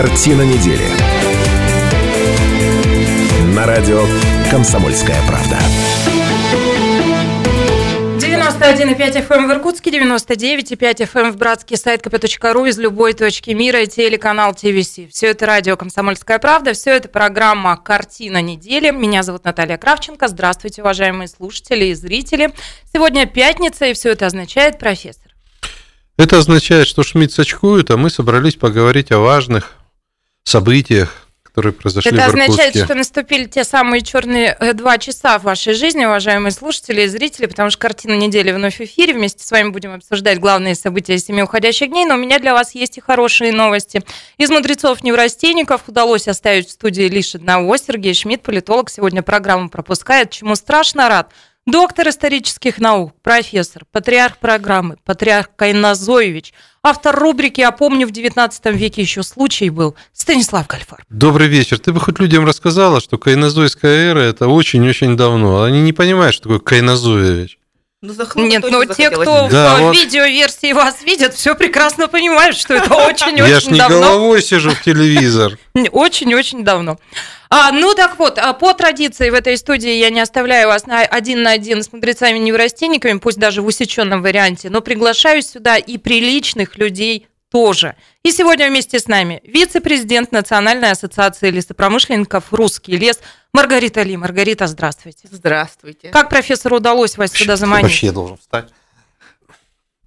Картина недели. На радио «Комсомольская правда». 91,5 FM в Иркутске, 99,5 FM в Братске, сайт kp.ру из любой точки мира и телеканал ТВС. Все это радио «Комсомольская правда», все это программа «Картина недели». Меня зовут Наталья Кравченко. Здравствуйте, уважаемые слушатели и зрители. Сегодня пятница, и все это означает, профессор. Это означает, что Шмидт сочкует, а мы собрались поговорить о важных событиях, которые произошли Это в Иркутске. означает, что наступили те самые черные э, два часа в вашей жизни, уважаемые слушатели и зрители, потому что картина недели вновь в эфире. Вместе с вами будем обсуждать главные события семи уходящих дней. Но у меня для вас есть и хорошие новости. Из мудрецов-неврастенников удалось оставить в студии лишь одного. Сергей Шмидт, политолог, сегодня программу пропускает. Чему страшно рад. Доктор исторических наук, профессор, патриарх программы, патриарх Кайназоевич, автор рубрики «А помню, в 19 веке еще случай был» Станислав Гальфар. Добрый вечер. Ты бы хоть людям рассказала, что кайнозойская эра – это очень-очень давно. Они не понимают, что такое кайнозоевич. Ну, Нет, но те, кто да, в вот... видеоверсии вас видят, все прекрасно понимают, что это очень-очень давно. Я ж не головой сижу в телевизор. Очень-очень давно. А, ну так вот, а по традиции в этой студии я не оставляю вас на один на один с мудрецами-неврастенниками, пусть даже в усеченном варианте, но приглашаю сюда и приличных людей тоже. И сегодня вместе с нами вице-президент Национальной ассоциации лесопромышленников «Русский лес» Маргарита Ли. Маргарита, здравствуйте. Здравствуйте. Как профессору удалось вас сюда заманить? Вообще я должен встать.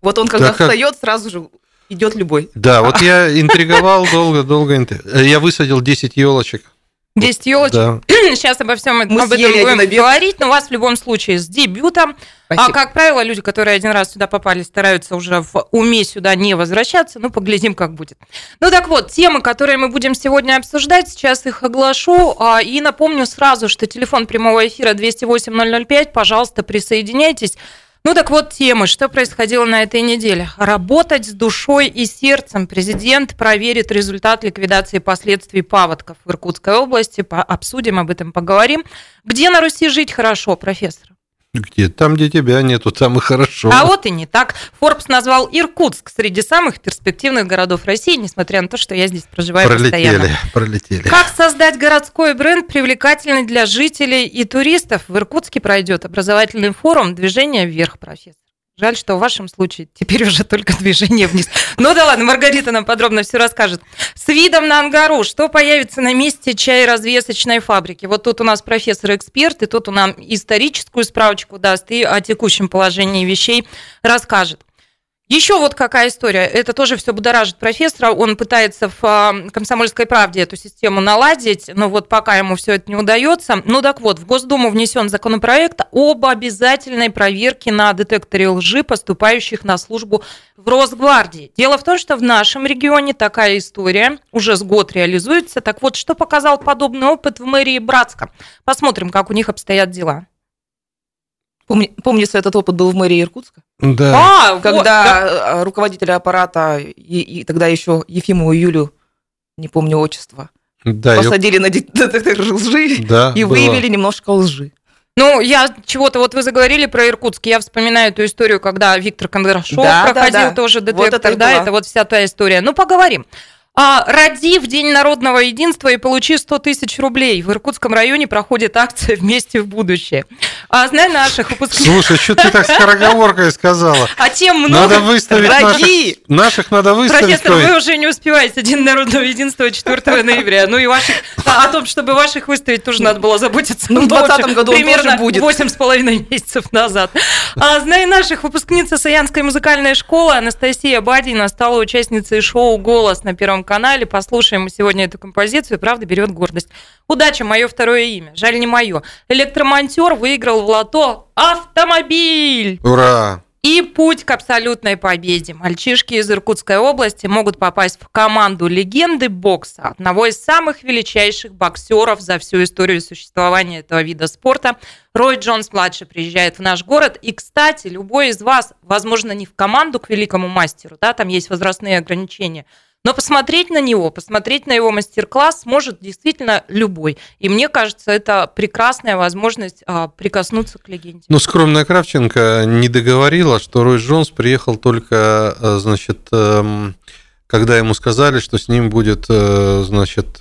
Вот он, когда да встает, сразу же идет любой. Да, вот я интриговал долго-долго. Я высадил 10 елочек 10 елочек. Да. Сейчас обо всем Мы об этом будем говорить, но вас в любом случае с дебютом. А, Спасибо. А, как правило, люди, которые один раз сюда попали, стараются уже в уме сюда не возвращаться. Ну, поглядим, как будет. Ну, так вот, темы, которые мы будем сегодня обсуждать, сейчас их оглашу. А, и напомню сразу, что телефон прямого эфира 208-005. Пожалуйста, присоединяйтесь. Ну так вот темы, что происходило на этой неделе. Работать с душой и сердцем. Президент проверит результат ликвидации последствий паводков в Иркутской области. Обсудим, об этом поговорим. Где на Руси жить хорошо, профессор? Где? Там, где тебя нету, там и хорошо. А вот и не так. Форбс назвал Иркутск среди самых перспективных городов России, несмотря на то, что я здесь проживаю пролетели, постоянно. Пролетели, Как создать городской бренд, привлекательный для жителей и туристов? В Иркутске пройдет образовательный форум «Движение вверх», профессор. Жаль, что в вашем случае теперь уже только движение вниз. Ну да ладно, Маргарита нам подробно все расскажет. С видом на Ангару, что появится на месте чай-развесочной фабрики? Вот тут у нас профессор-эксперт, и тут он нам историческую справочку даст, и о текущем положении вещей расскажет. Еще вот какая история. Это тоже все будоражит профессора. Он пытается в а, «Комсомольской правде» эту систему наладить, но вот пока ему все это не удается. Ну так вот, в Госдуму внесен законопроект об обязательной проверке на детекторе лжи, поступающих на службу в Росгвардии. Дело в том, что в нашем регионе такая история уже с год реализуется. Так вот, что показал подобный опыт в мэрии Братска? Посмотрим, как у них обстоят дела. Помни, помнится, этот опыт был в мэрии Иркутска. Да. А, когда вот, да. руководителя аппарата, и, и тогда еще Ефимову Юлю, не помню отчество, да, посадили ее... на детектор лжи да, и было. выявили немножко лжи. Ну, я чего-то, вот вы заговорили про Иркутск, я вспоминаю эту историю, когда Виктор Кондрашов да, проходил да, да. тоже детектор, вот это да, это вот вся та история. Ну, поговорим. А, роди в День народного единства и получи 100 тысяч рублей. В Иркутском районе проходит акция «Вместе в будущее». А знай наших выпускников... Слушай, что ты так скороговоркой сказала? А тем много. Надо выставить наших, наших надо выставить. Профессор, вы уже не успеваете День народного единства 4 ноября. Ну и ваших... А, о том, чтобы ваших выставить, тоже надо было заботиться. Ну, в 2020 году примерно будет. 8,5 месяцев назад. А знай наших выпускница Саянской музыкальной школы Анастасия Бадина стала участницей шоу «Голос» на Первом канале. Послушаем сегодня эту композицию. Правда, берет гордость. Удача, мое второе имя. Жаль, не мое. Электромонтер выиграл в лото автомобиль. Ура! И путь к абсолютной победе. Мальчишки из Иркутской области могут попасть в команду легенды бокса, одного из самых величайших боксеров за всю историю существования этого вида спорта. Рой Джонс-младший приезжает в наш город. И, кстати, любой из вас, возможно, не в команду к великому мастеру, да, там есть возрастные ограничения – но посмотреть на него, посмотреть на его мастер-класс может действительно любой. И мне кажется, это прекрасная возможность а, прикоснуться к легенде. Ну, скромная Кравченко не договорила, что Рой Джонс приехал только, а, значит, эм, когда ему сказали, что с ним будет, э, значит,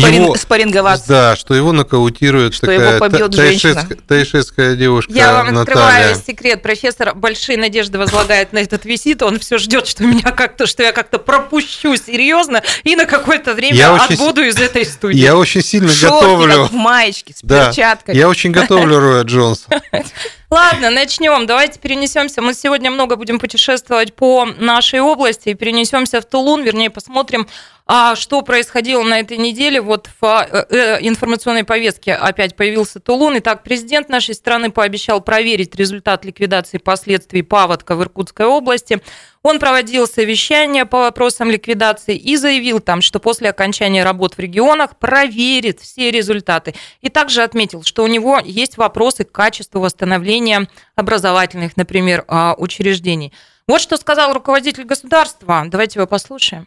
Спарин, его, спарринговаться. Да, что его нокаутирует что такая его побьет женщина. тайшетская девушка Я вам Наталья. открываю секрет. Профессор большие надежды возлагает на этот визит. Он все ждет, что меня как-то, что я как-то пропущу серьезно и на какое-то время я отбуду очень, из этой студии. Я очень сильно Шорты, готовлю. В маечке с да, перчатками. Я очень готовлю Роя Джонса. Ладно, начнем. Давайте перенесемся. Мы сегодня много будем путешествовать по нашей области и перенесемся в Тулун, вернее, посмотрим, а что происходило на этой неделе. Вот в э, э, информационной повестке опять появился Тулун. Итак, президент нашей страны пообещал проверить результат ликвидации последствий паводка в Иркутской области. Он проводил совещание по вопросам ликвидации и заявил там, что после окончания работ в регионах проверит все результаты. И также отметил, что у него есть вопросы к качеству восстановления образовательных, например, а, учреждений. Вот что сказал руководитель государства. Давайте его послушаем.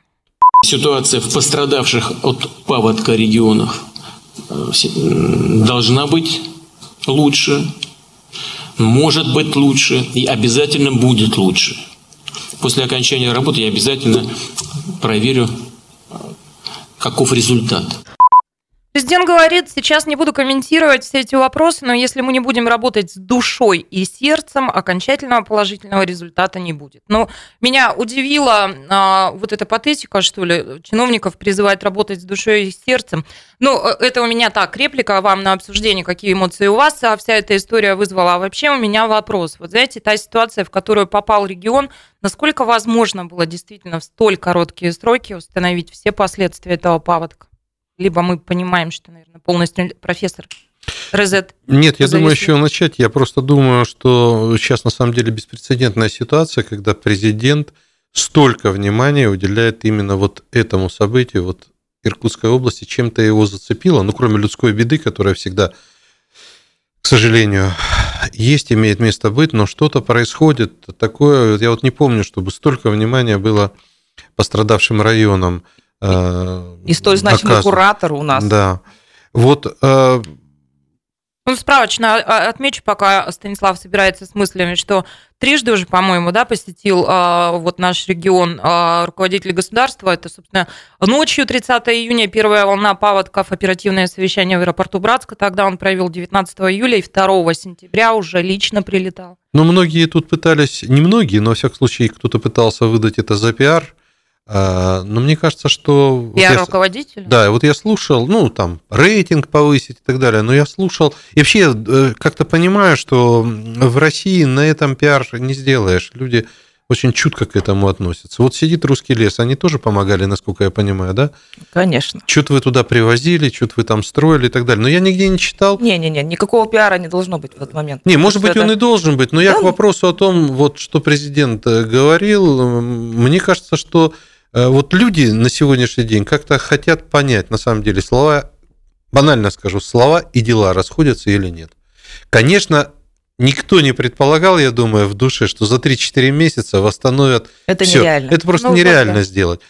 Ситуация в пострадавших от паводка регионах э, должна быть лучше, может быть лучше и обязательно будет лучше. После окончания работы я обязательно проверю, каков результат. Президент говорит, сейчас не буду комментировать все эти вопросы, но если мы не будем работать с душой и сердцем, окончательного положительного результата не будет. Но меня удивила а, вот эта патетика, что ли, чиновников призывать работать с душой и сердцем. Ну, э, это у меня так, реплика вам на обсуждение, какие эмоции у вас, а вся эта история вызвала. А вообще у меня вопрос. Вот знаете, та ситуация, в которую попал регион, насколько возможно было действительно в столь короткие сроки установить все последствия этого паводка? Либо мы понимаем, что, наверное, полностью профессор Резет. Нет, я думаю, еще начать. Я просто думаю, что сейчас на самом деле беспрецедентная ситуация, когда президент столько внимания уделяет именно вот этому событию, вот Иркутской области, чем-то его зацепило, ну, кроме людской беды, которая всегда, к сожалению, есть, имеет место быть, но что-то происходит такое, я вот не помню, чтобы столько внимания было пострадавшим районам. И столь значимый куратор у нас. Да. Вот э, ну, справочно а, отмечу, пока Станислав собирается с мыслями, что трижды уже, по-моему, да, посетил а, вот наш регион а, руководитель государства. Это, собственно, ночью 30 июня первая волна паводков, оперативное совещание в аэропорту Братска. Тогда он провел 19 июля и 2 сентября уже лично прилетал. Ну, многие тут пытались, не многие, но, во всяком случае, кто-то пытался выдать это за пиар, а, но мне кажется, что... Пиар-руководитель? Вот да, вот я слушал, ну, там, рейтинг повысить и так далее, но я слушал... И вообще э, как-то понимаю, что в России на этом пиар не сделаешь. Люди очень чутко к этому относятся. Вот сидит русский лес, они тоже помогали, насколько я понимаю, да? Конечно. Что-то вы туда привозили, что-то вы там строили и так далее. Но я нигде не читал. Не-не-не, никакого пиара не должно быть в этот момент. Не, может быть, это... он и должен быть, но я да. к вопросу о том, вот, что президент э, говорил, мне кажется, что вот люди на сегодняшний день как-то хотят понять, на самом деле, слова, банально скажу, слова и дела расходятся или нет. Конечно, никто не предполагал, я думаю, в душе, что за 3-4 месяца восстановят Это всё. нереально. Это просто ну, нереально да. сделать.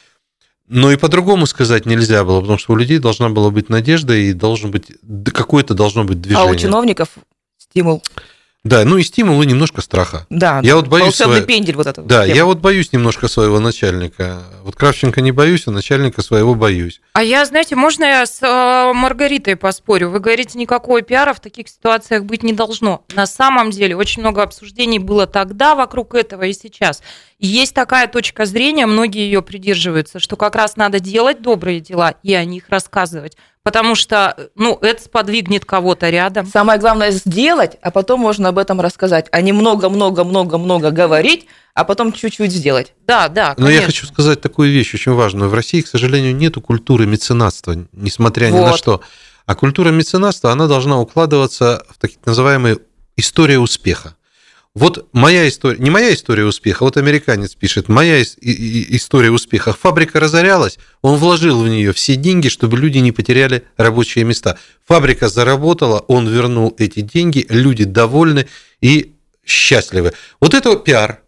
Но и по-другому сказать нельзя было, потому что у людей должна была быть надежда и должен быть какое-то должно быть движение. А у чиновников стимул. Да, ну и стимул, и немножко страха. Да, я вот боюсь волшебный свой... пендель вот это. Да, я вот боюсь немножко своего начальника. Вот Кравченко не боюсь, а начальника своего боюсь. А я, знаете, можно я с э, Маргаритой поспорю? Вы говорите, никакого пиара в таких ситуациях быть не должно. На самом деле, очень много обсуждений было тогда вокруг этого и сейчас. И есть такая точка зрения, многие ее придерживаются, что как раз надо делать добрые дела и о них рассказывать потому что, ну, это сподвигнет кого-то рядом. Самое главное сделать, а потом можно об этом рассказать, а не много-много-много-много говорить, а потом чуть-чуть сделать. Да, да, конечно. Но я хочу сказать такую вещь очень важную. В России, к сожалению, нету культуры меценатства, несмотря вот. ни на что. А культура меценатства, она должна укладываться в так называемые история успеха. Вот моя история, не моя история успеха, вот американец пишет, моя история успеха. Фабрика разорялась, он вложил в нее все деньги, чтобы люди не потеряли рабочие места. Фабрика заработала, он вернул эти деньги, люди довольны и счастливы. Вот это пиар,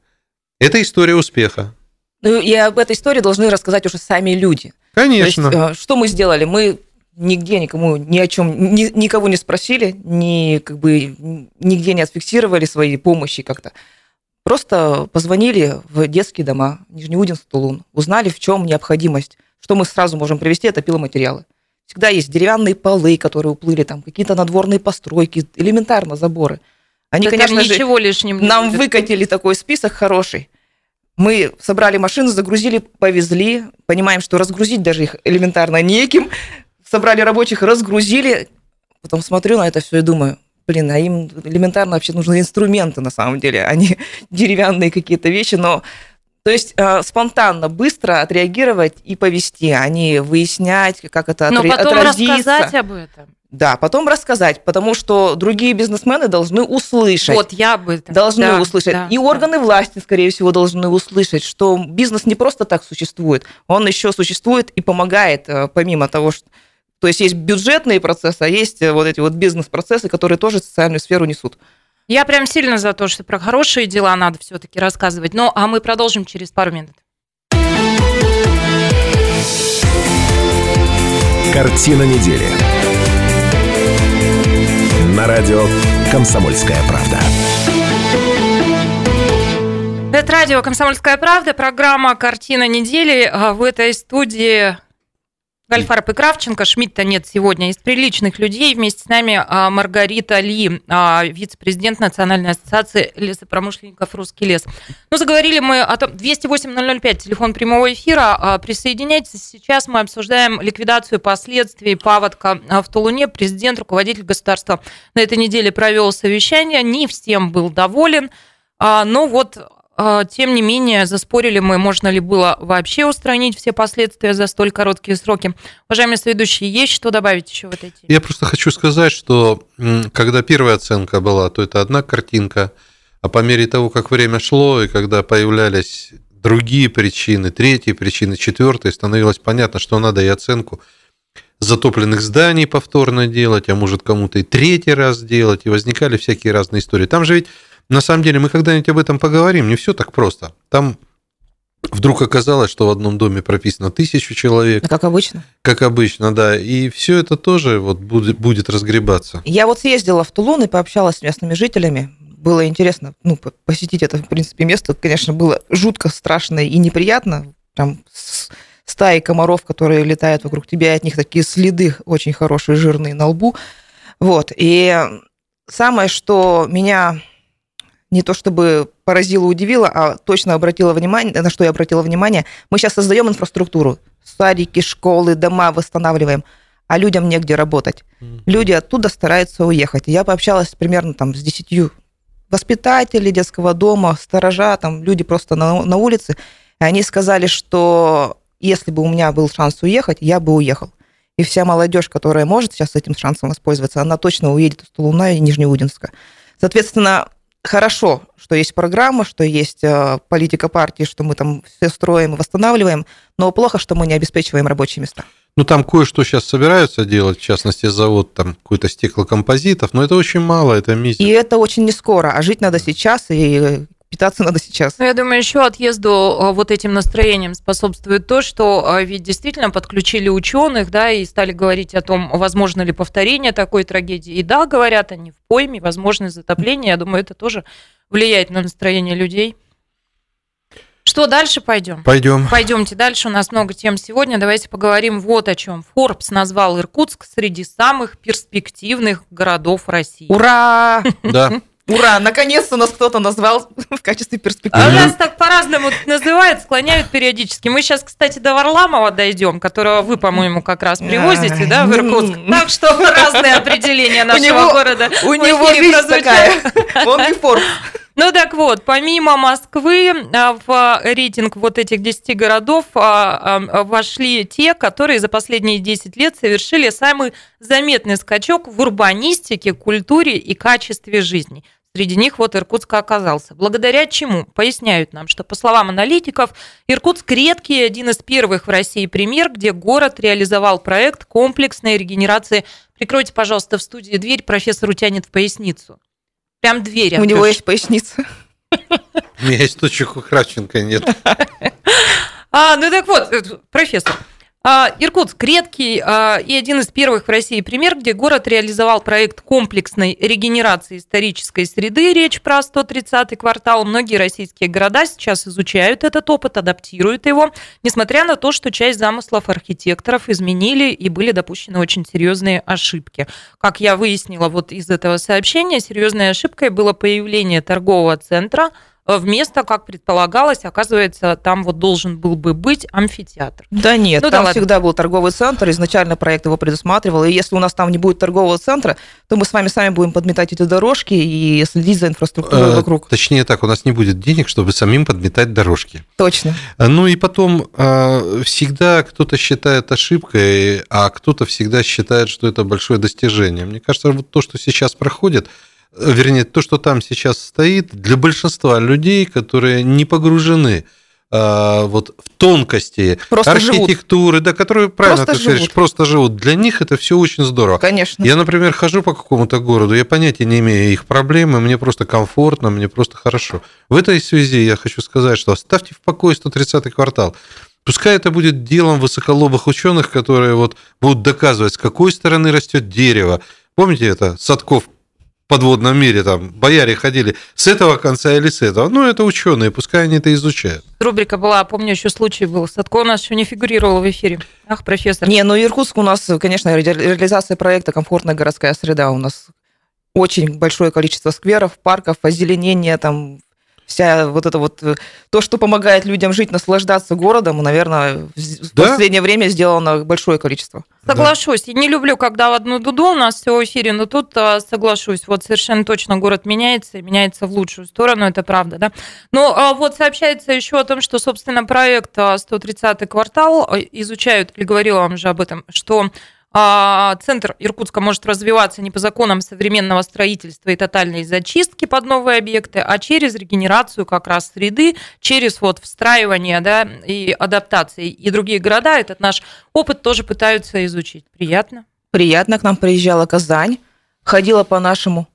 это история успеха. Ну и об этой истории должны рассказать уже сами люди. Конечно. То есть, э, что мы сделали? Мы нигде никому ни о чем, ни, никого не спросили, ни, как бы, нигде не отфиксировали свои помощи как-то. Просто позвонили в детские дома Нижнеудинск, Тулун, узнали, в чем необходимость, что мы сразу можем привести, это пиломатериалы. Всегда есть деревянные полы, которые уплыли, там какие-то надворные постройки, элементарно заборы. Они, да конечно ничего же, лишним нам будет. выкатили такой список хороший. Мы собрали машину, загрузили, повезли. Понимаем, что разгрузить даже их элементарно неким. Собрали рабочих, разгрузили. Потом смотрю на это все и думаю, блин, а им элементарно вообще нужны инструменты на самом деле, а не деревянные какие-то вещи. Но то есть э, спонтанно, быстро отреагировать и повести, а не выяснять, как это Но потом отразится. рассказать об этом. Да, потом рассказать, потому что другие бизнесмены должны услышать. Вот, я об этом. Должны да, услышать. Да, и органы да. власти, скорее всего, должны услышать, что бизнес не просто так существует, он еще существует и помогает, э, помимо того, что... То есть есть бюджетные процессы, а есть э, вот эти вот бизнес-процессы, которые тоже социальную сферу несут. Я прям сильно за то, что про хорошие дела надо все-таки рассказывать. Ну, а мы продолжим через пару минут. Картина недели на радио «Комсомольская правда». Это радио «Комсомольская правда», программа «Картина недели». А в этой студии Гальфарб и Кравченко, Шмидта нет сегодня из приличных людей. Вместе с нами а, Маргарита Ли, а, вице-президент Национальной ассоциации лесопромышленников «Русский лес». Ну, заговорили мы о том, 208-005, телефон прямого эфира. А, присоединяйтесь. Сейчас мы обсуждаем ликвидацию последствий паводка в Тулуне. Президент, руководитель государства на этой неделе провел совещание. Не всем был доволен. Но вот а, тем не менее, заспорили мы, можно ли было вообще устранить все последствия за столь короткие сроки. Уважаемые следующие, есть что добавить еще в этой теме? Я просто хочу сказать, что когда первая оценка была, то это одна картинка, а по мере того, как время шло, и когда появлялись другие причины, третьи причины, четвертые, становилось понятно, что надо и оценку затопленных зданий повторно делать, а может кому-то и третий раз делать, и возникали всякие разные истории. Там же ведь на самом деле, мы когда-нибудь об этом поговорим, не все так просто. Там вдруг оказалось, что в одном доме прописано тысячу человек. Как обычно. Как обычно, да. И все это тоже вот будет, будет разгребаться. Я вот съездила в Тулун и пообщалась с местными жителями. Было интересно ну, посетить это, в принципе, место. Конечно, было жутко страшно и неприятно. Там стаи комаров, которые летают вокруг тебя, и от них такие следы очень хорошие, жирные на лбу. Вот. И самое, что меня не то чтобы поразило, удивило, а точно обратила внимание, на что я обратила внимание, мы сейчас создаем инфраструктуру, садики, школы, дома восстанавливаем, а людям негде работать. Mm-hmm. Люди оттуда стараются уехать. Я пообщалась примерно там с десятью воспитателей детского дома, сторожа, там люди просто на, на улице, и они сказали, что если бы у меня был шанс уехать, я бы уехал. И вся молодежь, которая может сейчас этим шансом воспользоваться, она точно уедет из Тулуна и Нижнеудинска. Соответственно, хорошо, что есть программа, что есть э, политика партии, что мы там все строим и восстанавливаем, но плохо, что мы не обеспечиваем рабочие места. Ну, там кое-что сейчас собираются делать, в частности, завод там какой-то стеклокомпозитов, но это очень мало, это мизер. И это очень не скоро, а жить надо сейчас, и питаться надо сейчас. Ну, я думаю, еще отъезду а, вот этим настроением способствует то, что а, ведь действительно подключили ученых, да, и стали говорить о том, возможно ли повторение такой трагедии. И да, говорят они в пойме, возможно затопление. Я думаю, это тоже влияет на настроение людей. Что дальше пойдем? Пойдем. Пойдемте дальше. У нас много тем сегодня. Давайте поговорим вот о чем. Forbes назвал Иркутск среди самых перспективных городов России. Ура! Да. Ура! Наконец-то нас кто-то назвал в качестве перспективы. А нас так по-разному называют, склоняют периодически. Мы сейчас, кстати, до Варламова дойдем, которого вы, по-моему, как раз привозите, да, в Иркутск. Так что разные определения нашего города. У него жизнь такая. Он не форм. Ну так вот, помимо Москвы а, в рейтинг вот этих 10 городов а, а, вошли те, которые за последние 10 лет совершили самый заметный скачок в урбанистике, культуре и качестве жизни. Среди них вот Иркутск оказался. Благодаря чему? Поясняют нам, что, по словам аналитиков, Иркутск редкий один из первых в России пример, где город реализовал проект комплексной регенерации. Прикройте, пожалуйста, в студии дверь, профессору тянет в поясницу. Прям дверь. У него есть поясница. У меня есть точек у Кравченко нет. А, ну так вот, э, профессор, Иркутск редкий а, и один из первых в России пример, где город реализовал проект комплексной регенерации исторической среды. Речь про 130-й квартал. Многие российские города сейчас изучают этот опыт, адаптируют его, несмотря на то, что часть замыслов архитекторов изменили и были допущены очень серьезные ошибки. Как я выяснила вот из этого сообщения, серьезной ошибкой было появление торгового центра – вместо, как предполагалось, оказывается, там вот должен был бы быть амфитеатр. Да нет, ну, там да всегда был торговый центр, изначально проект его предусматривал, и если у нас там не будет торгового центра, то мы с вами сами будем подметать эти дорожки и следить за инфраструктурой э, вокруг. Точнее так, у нас не будет денег, чтобы самим подметать дорожки. Точно. Э, ну и потом, э, всегда кто-то считает ошибкой, а кто-то всегда считает, что это большое достижение. Мне кажется, вот то, что сейчас проходит, вернее, то, что там сейчас стоит, для большинства людей, которые не погружены а, вот в тонкости просто архитектуры, живут. да, которые правильно просто ты говоришь, просто живут. Для них это все очень здорово. Конечно. Я, например, хожу по какому-то городу, я понятия не имею их проблемы, мне просто комфортно, мне просто хорошо. В этой связи я хочу сказать, что оставьте в покое 130-й квартал. Пускай это будет делом высоколобых ученых, которые вот будут доказывать, с какой стороны растет дерево. Помните это? Садков подводном мире, там, бояре ходили с этого конца или с этого. Ну, это ученые, пускай они это изучают. Рубрика была, помню, еще случай был. Садко у нас еще не фигурировал в эфире. Ах, профессор. Не, ну Иркутск у нас, конечно, реализация проекта «Комфортная городская среда» у нас очень большое количество скверов, парков, озеленения, там вся вот это вот э, то, что помогает людям жить, наслаждаться городом, наверное, в да? последнее время сделано большое количество. Соглашусь. Да. Я не люблю, когда в одну дуду у нас все в эфире, но тут а, соглашусь. Вот совершенно точно город меняется, и меняется в лучшую сторону, это правда, да. Но а, вот сообщается еще о том, что, собственно, проект 130-й квартал изучают, или говорила вам же об этом, что а, центр Иркутска может развиваться не по законам современного строительства и тотальной зачистки под новые объекты, а через регенерацию как раз среды, через вот встраивание да, и адаптации. И другие города этот наш опыт тоже пытаются изучить. Приятно? Приятно. К нам приезжала Казань, ходила по нашему...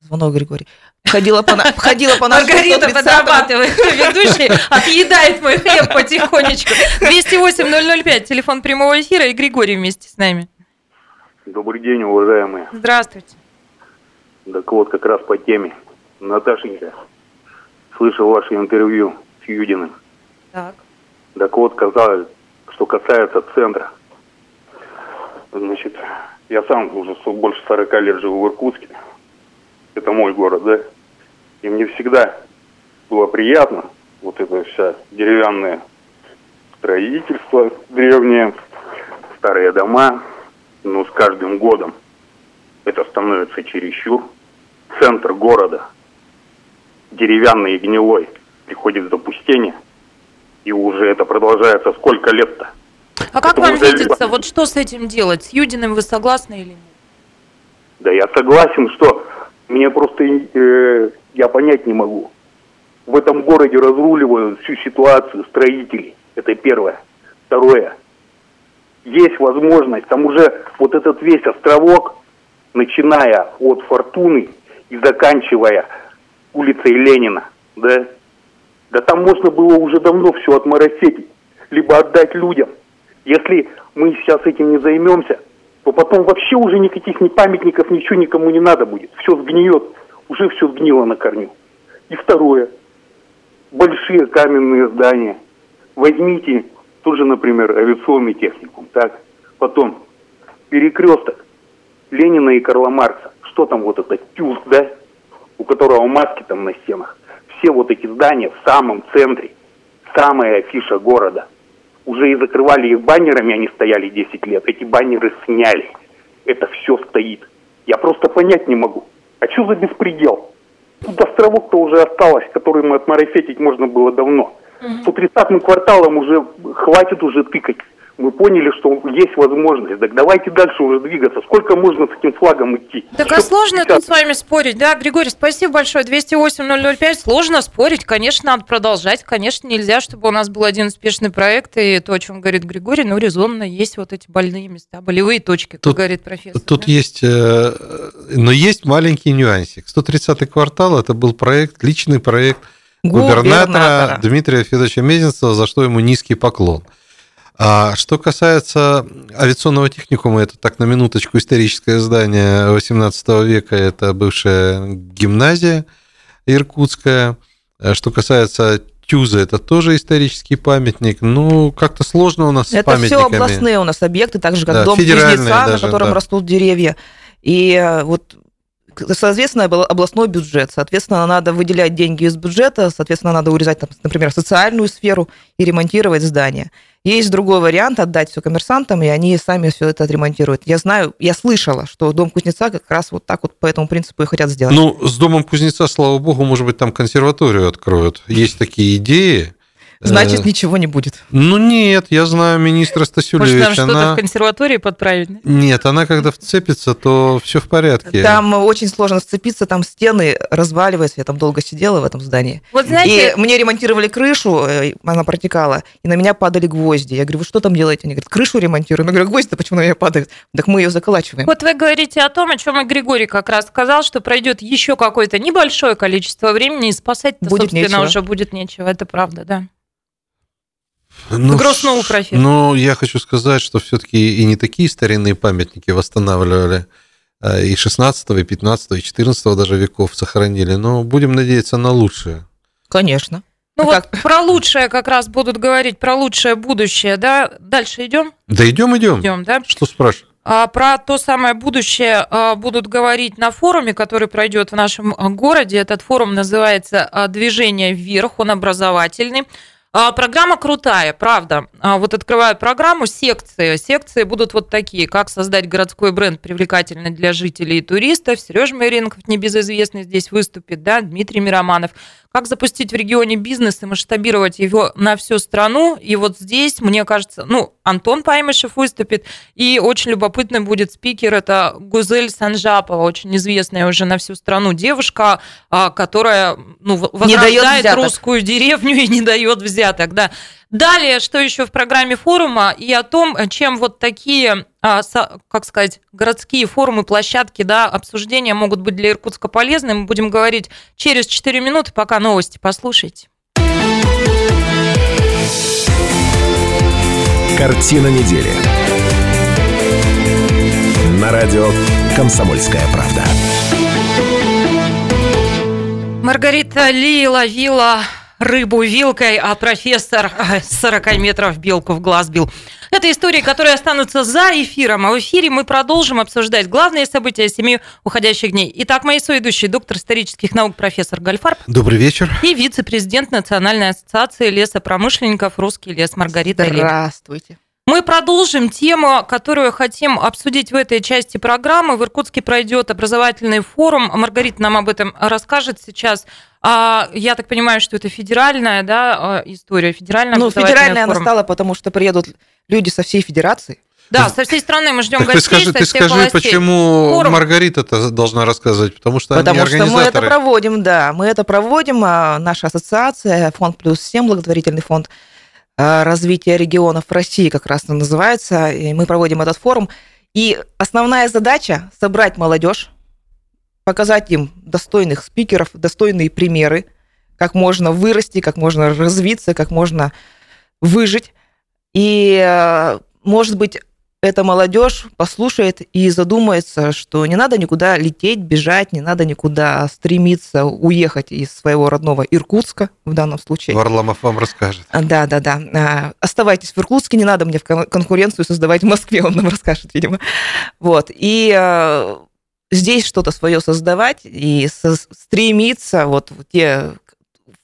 Звонок, Григорий. Ходила по, ходила по нашему Маргарита подрабатывает, ведущий, отъедает мой хлеб потихонечку. 208-005, телефон прямого эфира, и Григорий вместе с нами. Добрый день, уважаемые. Здравствуйте. Так вот, как раз по теме. Наташенька, слышал ваше интервью с Юдиным. Так. Так вот, казалось, что касается центра. Значит, я сам уже больше 40 лет живу в Иркутске. Это мой город, да? И мне всегда было приятно, вот это вся деревянное строительство древнее, старые дома, но с каждым годом это становится чересчур. Центр города, деревянный и гнилой, приходит в запустение, и уже это продолжается сколько лет-то? А как это вам видится, вот что с этим делать? С Юдиным вы согласны или нет? Да я согласен, что мне просто э, я понять не могу. В этом городе разруливают всю ситуацию строители. Это первое. Второе. Есть возможность, там уже вот этот весь островок, начиная от Фортуны и заканчивая улицей Ленина, да, да там можно было уже давно все отморосеть, либо отдать людям. Если мы сейчас этим не займемся, то потом вообще уже никаких ни памятников, ничего никому не надо будет. Все сгниет уже все сгнило на корню. И второе, большие каменные здания. Возьмите тоже, например, авиационный техникум, так? Потом перекресток Ленина и Карла Маркса. Что там вот этот тюз, да? У которого маски там на стенах. Все вот эти здания в самом центре. Самая афиша города. Уже и закрывали их баннерами, они стояли 10 лет. Эти баннеры сняли. Это все стоит. Я просто понять не могу. А что за беспредел? Тут островок-то уже осталось, который мы отмарафетить можно было давно. Угу. По 30 кварталам уже хватит уже тыкать мы поняли, что есть возможность. Так давайте дальше уже двигаться. Сколько можно с этим флагом идти? Так а сложно 50... тут с вами спорить, да, Григорий? Спасибо большое. 208-005. Сложно спорить. Конечно, надо продолжать. Конечно, нельзя, чтобы у нас был один успешный проект. И то, о чем говорит Григорий, ну, резонно. Есть вот эти больные места, болевые точки, как тут, говорит профессор. Тут да? есть, э, но есть маленький нюансик. 130-й квартал – это был проект, личный проект губернатора, губернатора Дмитрия Федоровича Мезенцева, за что ему низкий поклон. А что касается авиационного техникума, это так на минуточку историческое здание 18 века, это бывшая гимназия иркутская. А что касается Тюза, это тоже исторический памятник. Ну, как-то сложно у нас это с памятниками. Это все областные у нас объекты, так же как Да, дом кузнеца, даже, на котором да. растут деревья. И э, вот соответственно, был областной бюджет. Соответственно, надо выделять деньги из бюджета, соответственно, надо урезать, там, например, социальную сферу и ремонтировать здания. Есть другой вариант отдать все коммерсантам, и они сами все это отремонтируют. Я знаю, я слышала, что дом кузнеца как раз вот так вот по этому принципу и хотят сделать. Ну, с домом кузнеца, слава богу, может быть, там консерваторию откроют. Есть такие идеи. Значит, Э, ничего не будет. Ну, нет, я знаю министра Может, нам Стасюлевич. что-то Она... в консерватории подправить? Нет, она когда вцепится, то все в порядке. Там очень сложно сцепиться, там стены разваливаются. Я там долго сидела в этом здании. Вот знаете, И мне ремонтировали крышу, э, она протекала, и на меня падали гвозди. Я говорю, вы что там делаете? Они говорят, крышу ремонтируем. Я говорю, гвозди-то почему на меня падают? Так мы ее заколачиваем. Вот вы говорите о том, о чем и Григорий как раз сказал, что пройдет еще какое-то небольшое количество времени, и спасать-то, Будет собственно, нечего. уже будет нечего. Это правда, да. Ну, Грустно у ш- профессора. Ну, я хочу сказать, что все-таки и не такие старинные памятники восстанавливали. а И 16, и 15, и 14 даже веков сохранили. Но будем надеяться на лучшее. Конечно. Ну А вот про лучшее как раз будут говорить, про лучшее будущее, да? Дальше идем? Да идем, идем. Идем, да? Что спрашиваешь? А, Про то самое будущее а, будут говорить на форуме, который пройдет в нашем городе. Этот форум называется «Движение вверх», он образовательный. А, Программа крутая, правда. А, Вот открываю программу, секции. Секции будут вот такие, как создать городской бренд привлекательный для жителей и туристов. Сережа Майренков, небезызвестный, здесь выступит, да, Дмитрий Мироманов. Как запустить в регионе бизнес и масштабировать его на всю страну. И вот здесь, мне кажется, ну, Антон Паймышев выступит, и очень любопытный будет спикер, это Гузель Санжапова, очень известная уже на всю страну девушка, а, которая ну, в- Не дает возрождает русскую деревню и не дает взяток, да. Далее, что еще в программе форума, и о том, чем вот такие, а, как сказать, городские форумы, площадки, да, обсуждения могут быть для Иркутска полезны, мы будем говорить через 4 минуты, пока новости послушайте. Картина недели. На радио «Комсомольская правда». Маргарита Ли ловила рыбу вилкой, а профессор а, с 40 метров белку в глаз бил. Это истории, которые останутся за эфиром, а в эфире мы продолжим обсуждать главные события семи уходящих дней. Итак, мои соведущие, доктор исторических наук профессор Гальфарб Добрый вечер. и вице-президент Национальной ассоциации лесопромышленников «Русский лес» Маргарита. Здравствуйте. Мы продолжим тему, которую хотим обсудить в этой части программы. В Иркутске пройдет образовательный форум. Маргарита нам об этом расскажет сейчас. А, Я так понимаю, что это федеральная да, а, история, федеральная Ну, федеральная она форум. стала, потому что приедут люди со всей федерации. Да, со всей страны мы ждем Так ты гостей, скажи, со ты всех скажи властей. почему Форум. Маргарита это должна рассказывать? Потому что Потому они что мы это проводим, да. Мы это проводим. а, Наша ассоциация, фонд плюс 7, благотворительный фонд а, развития регионов России как раз называется. И мы проводим этот форум. И основная задача – собрать молодежь, показать им достойных спикеров, достойные примеры, как можно вырасти, как можно развиться, как можно выжить. И, э, может быть, эта молодежь послушает и задумается, что не надо никуда лететь, бежать, не надо никуда стремиться уехать из своего родного Иркутска в данном случае. Варламов вам расскажет. А, Да, да, да. А, Оставайтесь в Иркутске, не надо мне в кон- конкуренцию создавать в Москве, он нам расскажет, видимо. Вот. И э, здесь что-то свое создавать и со- стремиться, вот те...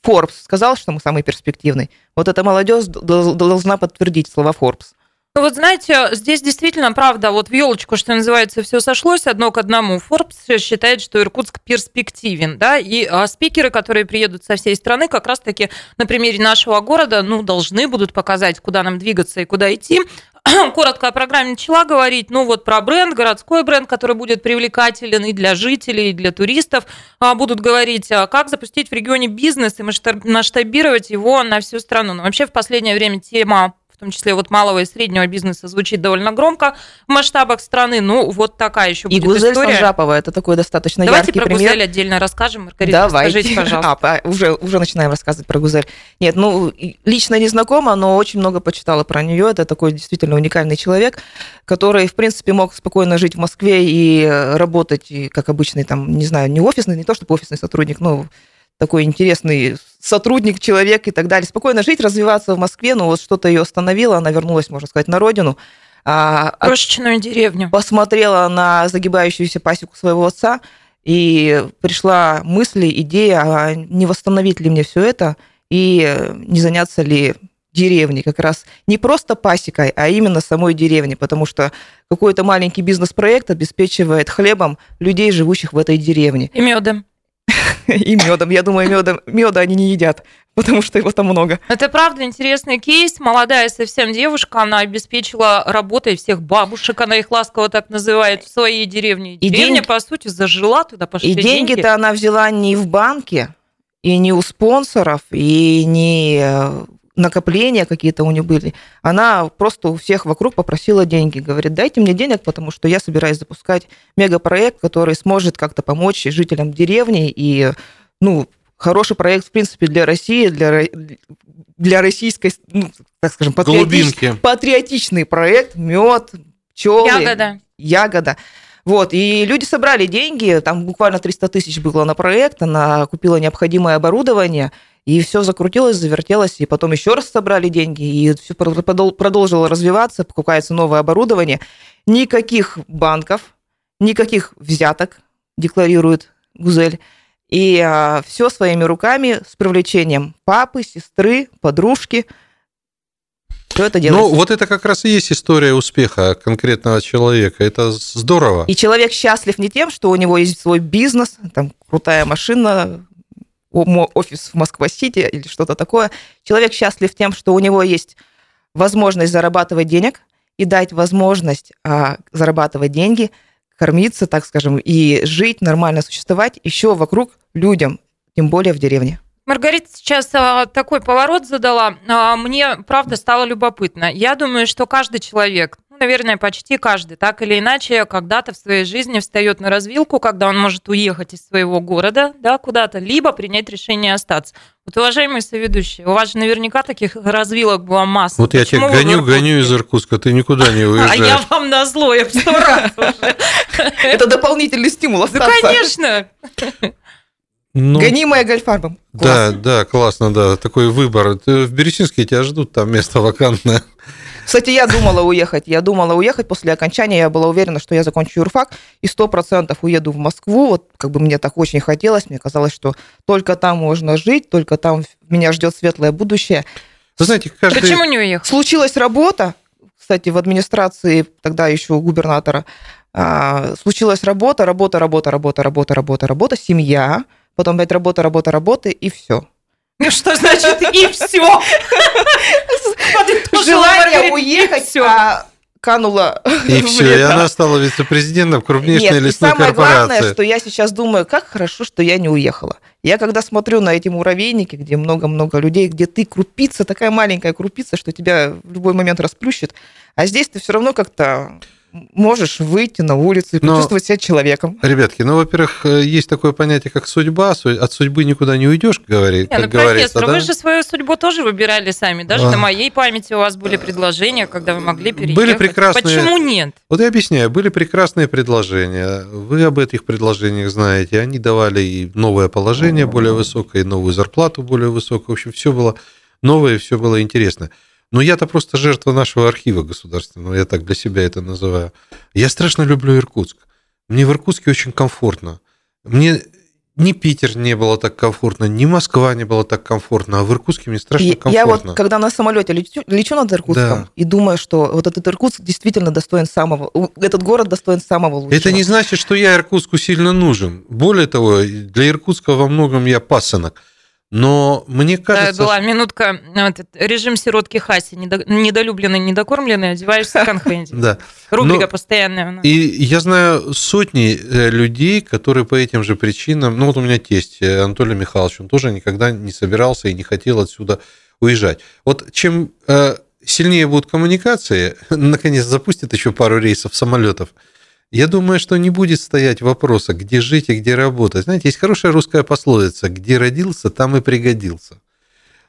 Forbes сказал, что мы самый перспективный. Вот эта молодежь должна подтвердить слова Forbes. Ну вот знаете, здесь действительно, правда, вот в елочку, что называется, все сошлось одно к одному. Forbes считает, что Иркутск перспективен, да, и а, спикеры, которые приедут со всей страны, как раз-таки на примере нашего города, ну, должны будут показать, куда нам двигаться и куда идти. Коротко о программе начала говорить, ну вот про бренд, городской бренд, который будет привлекателен и для жителей, и для туристов. А, Будут говорить, а, как запустить в регионе бизнес и масштаб- масштабировать его на всю страну. Но вообще в последнее время тема том числе вот малого и среднего бизнеса, звучит довольно громко в масштабах страны. Ну, вот такая еще и будет Гузель история. Санжапова, это такой достаточно Давайте яркий про пример. Гузель отдельно расскажем. Маргарита, Давайте. расскажите, пожалуйста. А, а, уже, уже начинаем рассказывать про Гузель. Нет, ну, лично не знакома, но очень много почитала про нее. Это такой действительно уникальный человек, который, в принципе, мог спокойно жить в Москве и э, работать, и, как обычный, там, не знаю, не офисный, не то чтобы офисный сотрудник, но такой интересный сотрудник, человек и так далее. Спокойно жить, развиваться в Москве, но вот что-то ее остановило, она вернулась, можно сказать, на родину. А, от- Крошечную деревню. посмотрела на загибающуюся пасеку своего отца, и пришла мысль, идея, а не восстановить ли мне все это, и не заняться ли деревней, как раз не просто пасекой, а именно самой деревней, потому что какой-то маленький бизнес-проект обеспечивает хлебом людей, живущих в этой деревне. И медом. И медом. Я думаю, медом, меда они не едят, потому что его там много. Это правда интересный кейс. Молодая совсем девушка, она обеспечила работой всех бабушек, она их ласково так называет, в своей деревне. И Деревня, деньги- по сути, зажила, туда пошли И деньги. деньги-то она взяла не в банке, и не у спонсоров, и не э, накопления какие-то у нее были. Она просто у всех вокруг попросила деньги. Говорит, дайте мне денег, потому что я собираюсь запускать мегапроект, который сможет как-то помочь жителям деревни. И, ну, хороший проект, в принципе, для России, для, для российской, ну, так скажем, патриотич- патриотичный проект, мед, пчелы Ягода. ягода. Вот, и люди собрали деньги, там буквально 300 тысяч было на проект, она купила необходимое оборудование, и все закрутилось, завертелось, и потом еще раз собрали деньги, и все продолжило развиваться, покупается новое оборудование. Никаких банков, никаких взяток, декларирует Гузель. И все своими руками с привлечением папы, сестры, подружки. Все это делается. Ну, вот это как раз и есть история успеха конкретного человека. Это здорово. И человек счастлив не тем, что у него есть свой бизнес, там крутая машина, офис в Москва-Сити или что-то такое. Человек счастлив тем, что у него есть возможность зарабатывать денег и дать возможность а, зарабатывать деньги, кормиться, так скажем, и жить, нормально существовать еще вокруг людям, тем более в деревне. Маргарита сейчас а, такой поворот задала. А, мне, правда, стало любопытно. Я думаю, что каждый человек, ну, наверное, почти каждый, так или иначе, когда-то в своей жизни встает на развилку, когда он может уехать из своего города да, куда-то, либо принять решение остаться. Вот, уважаемые соведущие, у вас же наверняка таких развилок была масса. Вот я тебя Почему гоню, гоню из Иркутска, ты никуда не А уезжаешь. я вам на зло, я в сто раз уже. Это дополнительный стимул Ну, остаться. конечно. Ну, Гонимая гольфарбом. Да, да, классно, да, такой выбор. В Бересинске тебя ждут, там место вакантное. Кстати, я думала уехать. Я думала уехать после окончания. Я была уверена, что я закончу юрфак и сто процентов уеду в Москву. Вот как бы мне так очень хотелось. Мне казалось, что только там можно жить, только там меня ждет светлое будущее. Вы знаете, каждый... Почему не уехал? Случилась работа, кстати, в администрации тогда еще у губернатора. а, Случилась работа, работа, работа, работа, работа, работа, работа, семья, потом опять работа, работа, работа и все. Ну, что значит и все? Желание уехать, всё. а кануло И все, и она стала вице-президентом крупнейшей Нет, и лесной самое корпорации. главное, что я сейчас думаю, как хорошо, что я не уехала. Я когда смотрю на эти муравейники, где много-много людей, где ты крупица, такая маленькая крупица, что тебя в любой момент расплющит, а здесь ты все равно как-то можешь выйти на улицу и Но- почувствовать себя человеком. Ребятки, ну, во-первых, э, есть такое понятие, как судьба. Су- От судьбы никуда не уйдешь, говорит, Не, ну, говорится. профессор, да? вы же свою судьбу тоже выбирали сами. Даже А. на моей памяти у вас были предложения, когда вы могли переехать. Были прекрасные- Почему нет? Вот я объясняю, были прекрасные предложения. Вы об этих предложениях знаете. Они давали и новое положение более высокое, и новую зарплату более высокую. В общем, все было новое, все было интересно. Но я-то просто жертва нашего архива государственного, я так для себя это называю. Я страшно люблю Иркутск. Мне в Иркутске очень комфортно. Мне ни Питер не было так комфортно, ни Москва не было так комфортно, а в Иркутске мне страшно И я комфортно. вот, когда на самолете лечу, лечу над Иркутском Да. и думаю, что вот этот Иркутск действительно достоин самого, этот город достоин самого лучшего. Это не значит, что я Иркутску сильно нужен. Более того, для Иркутска во многом я пасынок. Но мне Да, кажется, была минутка, ну, этот режим сиротки Хаси, недо- недолюбленный, недокормленный, одеваешь в секонд-хенде. да. Рубрика постоянная. И я знаю сотни э, людей, которые по этим же причинам, ну вот у меня тесть э, Анатолий Михайлович, он тоже никогда не собирался и не хотел отсюда уезжать. Вот чем э, сильнее будут коммуникации, наконец запустят еще пару рейсов самолетов, я думаю, что не будет стоять вопроса, где жить и где работать. Знаете, есть хорошая русская пословица, где родился, там и пригодился.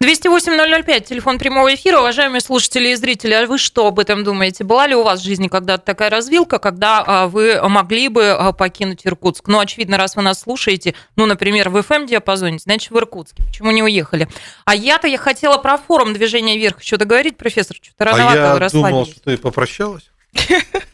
208-005, телефон прямого эфира. Уважаемые слушатели и зрители, а вы что об этом думаете? Была ли у вас в жизни когда-то такая развилка, когда а, вы могли бы а, покинуть Иркутск? Ну, очевидно, раз вы нас слушаете, ну, например, в FM-диапазоне, значит, в Иркутске. Почему не уехали? А я-то я хотела про форум движения вверх еще договорить, профессор, что-то рановато а я думал, что ты попрощалась.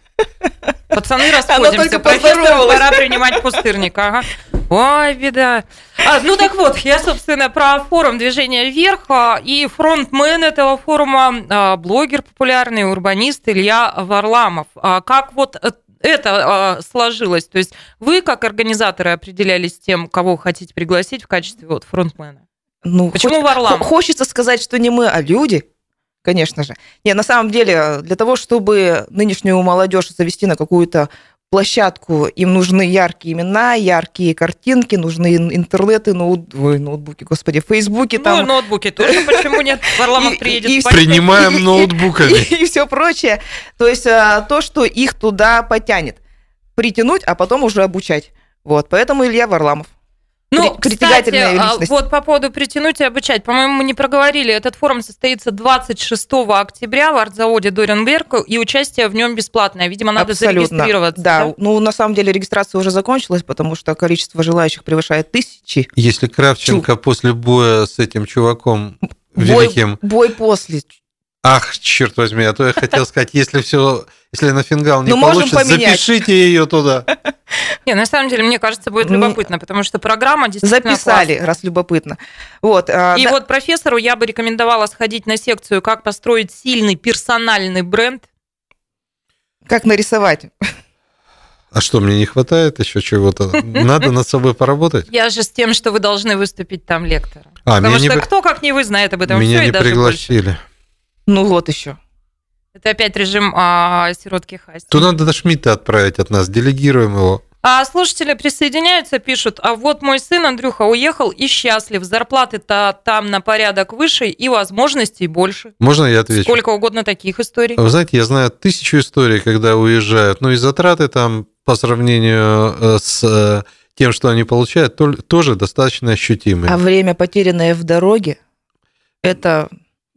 Пацаны, расходимся. Профессору пора принимать пустырник. Ага. Ой, беда. А, ну так вот, я, собственно, про форум движения вверх а, и фронтмен этого форума, а, блогер популярный, урбанист Илья Варламов. А, как вот это сложилось? То есть вы, как организаторы, определялись тем, кого хотите пригласить в качестве вот фронтмена? Ну, Почему хоч- Варламов? Хочется сказать, что не мы, а люди конечно же. Не, на самом деле, для того, чтобы нынешнюю молодежь завести на какую-то площадку, им нужны яркие имена, яркие картинки, нужны интернеты, ноут... Ой, ноутбуки, господи, фейсбуки ну, там. ноутбуки тоже, почему нет? Варламов приедет. И, Принимаем ноутбуками. И, и все прочее. То есть а, то, что их туда потянет. Притянуть, а потом уже обучать. Вот, поэтому Илья Варламов. Ну, кстати, а, вот по поводу притянуть и обучать. По-моему, мы не проговорили. Этот форум состоится 26 октября в артзаводе Доренберг, и участие в нем бесплатное. Видимо, надо Абсолютно. зарегистрироваться. Да. да, ну, на самом деле регистрация уже закончилась, потому что количество желающих превышает тысячи. Если Кравченко Чу. после боя с этим чуваком великим... Бой, бой после. Ах, черт возьми, а то я хотел сказать, если все, если на фингал не ну, получится, запишите ее туда. Не, на самом деле, мне кажется, будет любопытно, потому что программа действительно Записали, классная. раз любопытно. Вот, а, И да. вот профессору я бы рекомендовала сходить на секцию «Как построить сильный персональный бренд». Как нарисовать. А что, мне не хватает еще чего-то? Надо над собой поработать? Я же с тем, что вы должны выступить там лектором. А, Потому что не... кто, как не вы, знает об этом меня все не и даже пригласили. Больше. Ну вот еще. Это опять режим а, сиротки Хасти. То надо до Шмидта отправить от нас, делегируем его. А слушатели присоединяются, пишут, а вот мой сын Андрюха уехал и счастлив, зарплаты-то там на порядок выше и возможностей больше. Можно я отвечу? Сколько угодно таких историй. Вы знаете, я знаю тысячу историй, когда уезжают, но и затраты там по сравнению э, с э, тем, что они получают, тоже достаточно ощутимые. А время, потерянное в дороге, это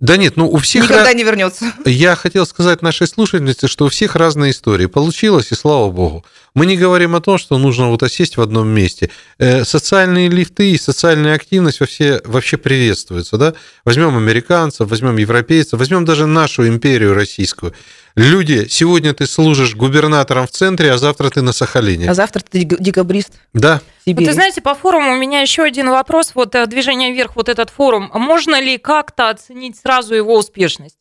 да нет, ну у всех... Никогда раз... не вернется. Я хотел сказать нашей слушательнице, что у всех разные истории. Получилось, и слава богу. Мы не говорим о том, что нужно вот осесть в одном месте. Э, социальные лифты и социальная активность вообще, вообще приветствуются. Да? Возьмем американцев, возьмем европейцев, возьмем даже нашу империю российскую. Люди, сегодня ты служишь губернатором в центре, а завтра ты на Сахалине. А завтра ты декабрист. Да. Сибири. Вот, знаете, по форуму у меня еще один вопрос. Вот э, движение вверх, вот этот форум. Можно ли как-то оценить сразу его успешность?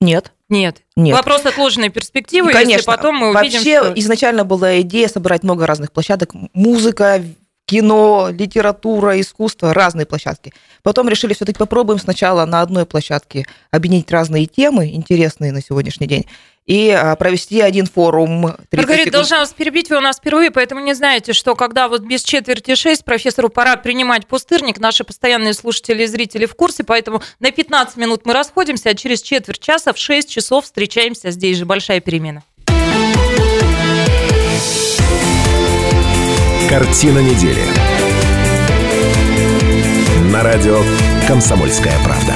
Нет. Нет. Нет. Вопрос отложенной перспективы, Конечно. если потом мы увидим, Вообще, что... изначально была идея собрать много разных площадок. Музыка, кино, литература, искусство, разные площадки. Потом решили все-таки попробуем сначала на одной площадке объединить разные темы, интересные на сегодняшний день, и а, провести один форум. Маргарита, должна вас перебить, вы у нас впервые, поэтому не знаете, что когда вот без четверти шесть профессору пора принимать пустырник, наши постоянные слушатели и зрители в курсе, поэтому на 15 минут мы расходимся, а через четверть часа в 6 часов встречаемся здесь же. Большая перемена. Картина недели. На радио «Комсомольская правда».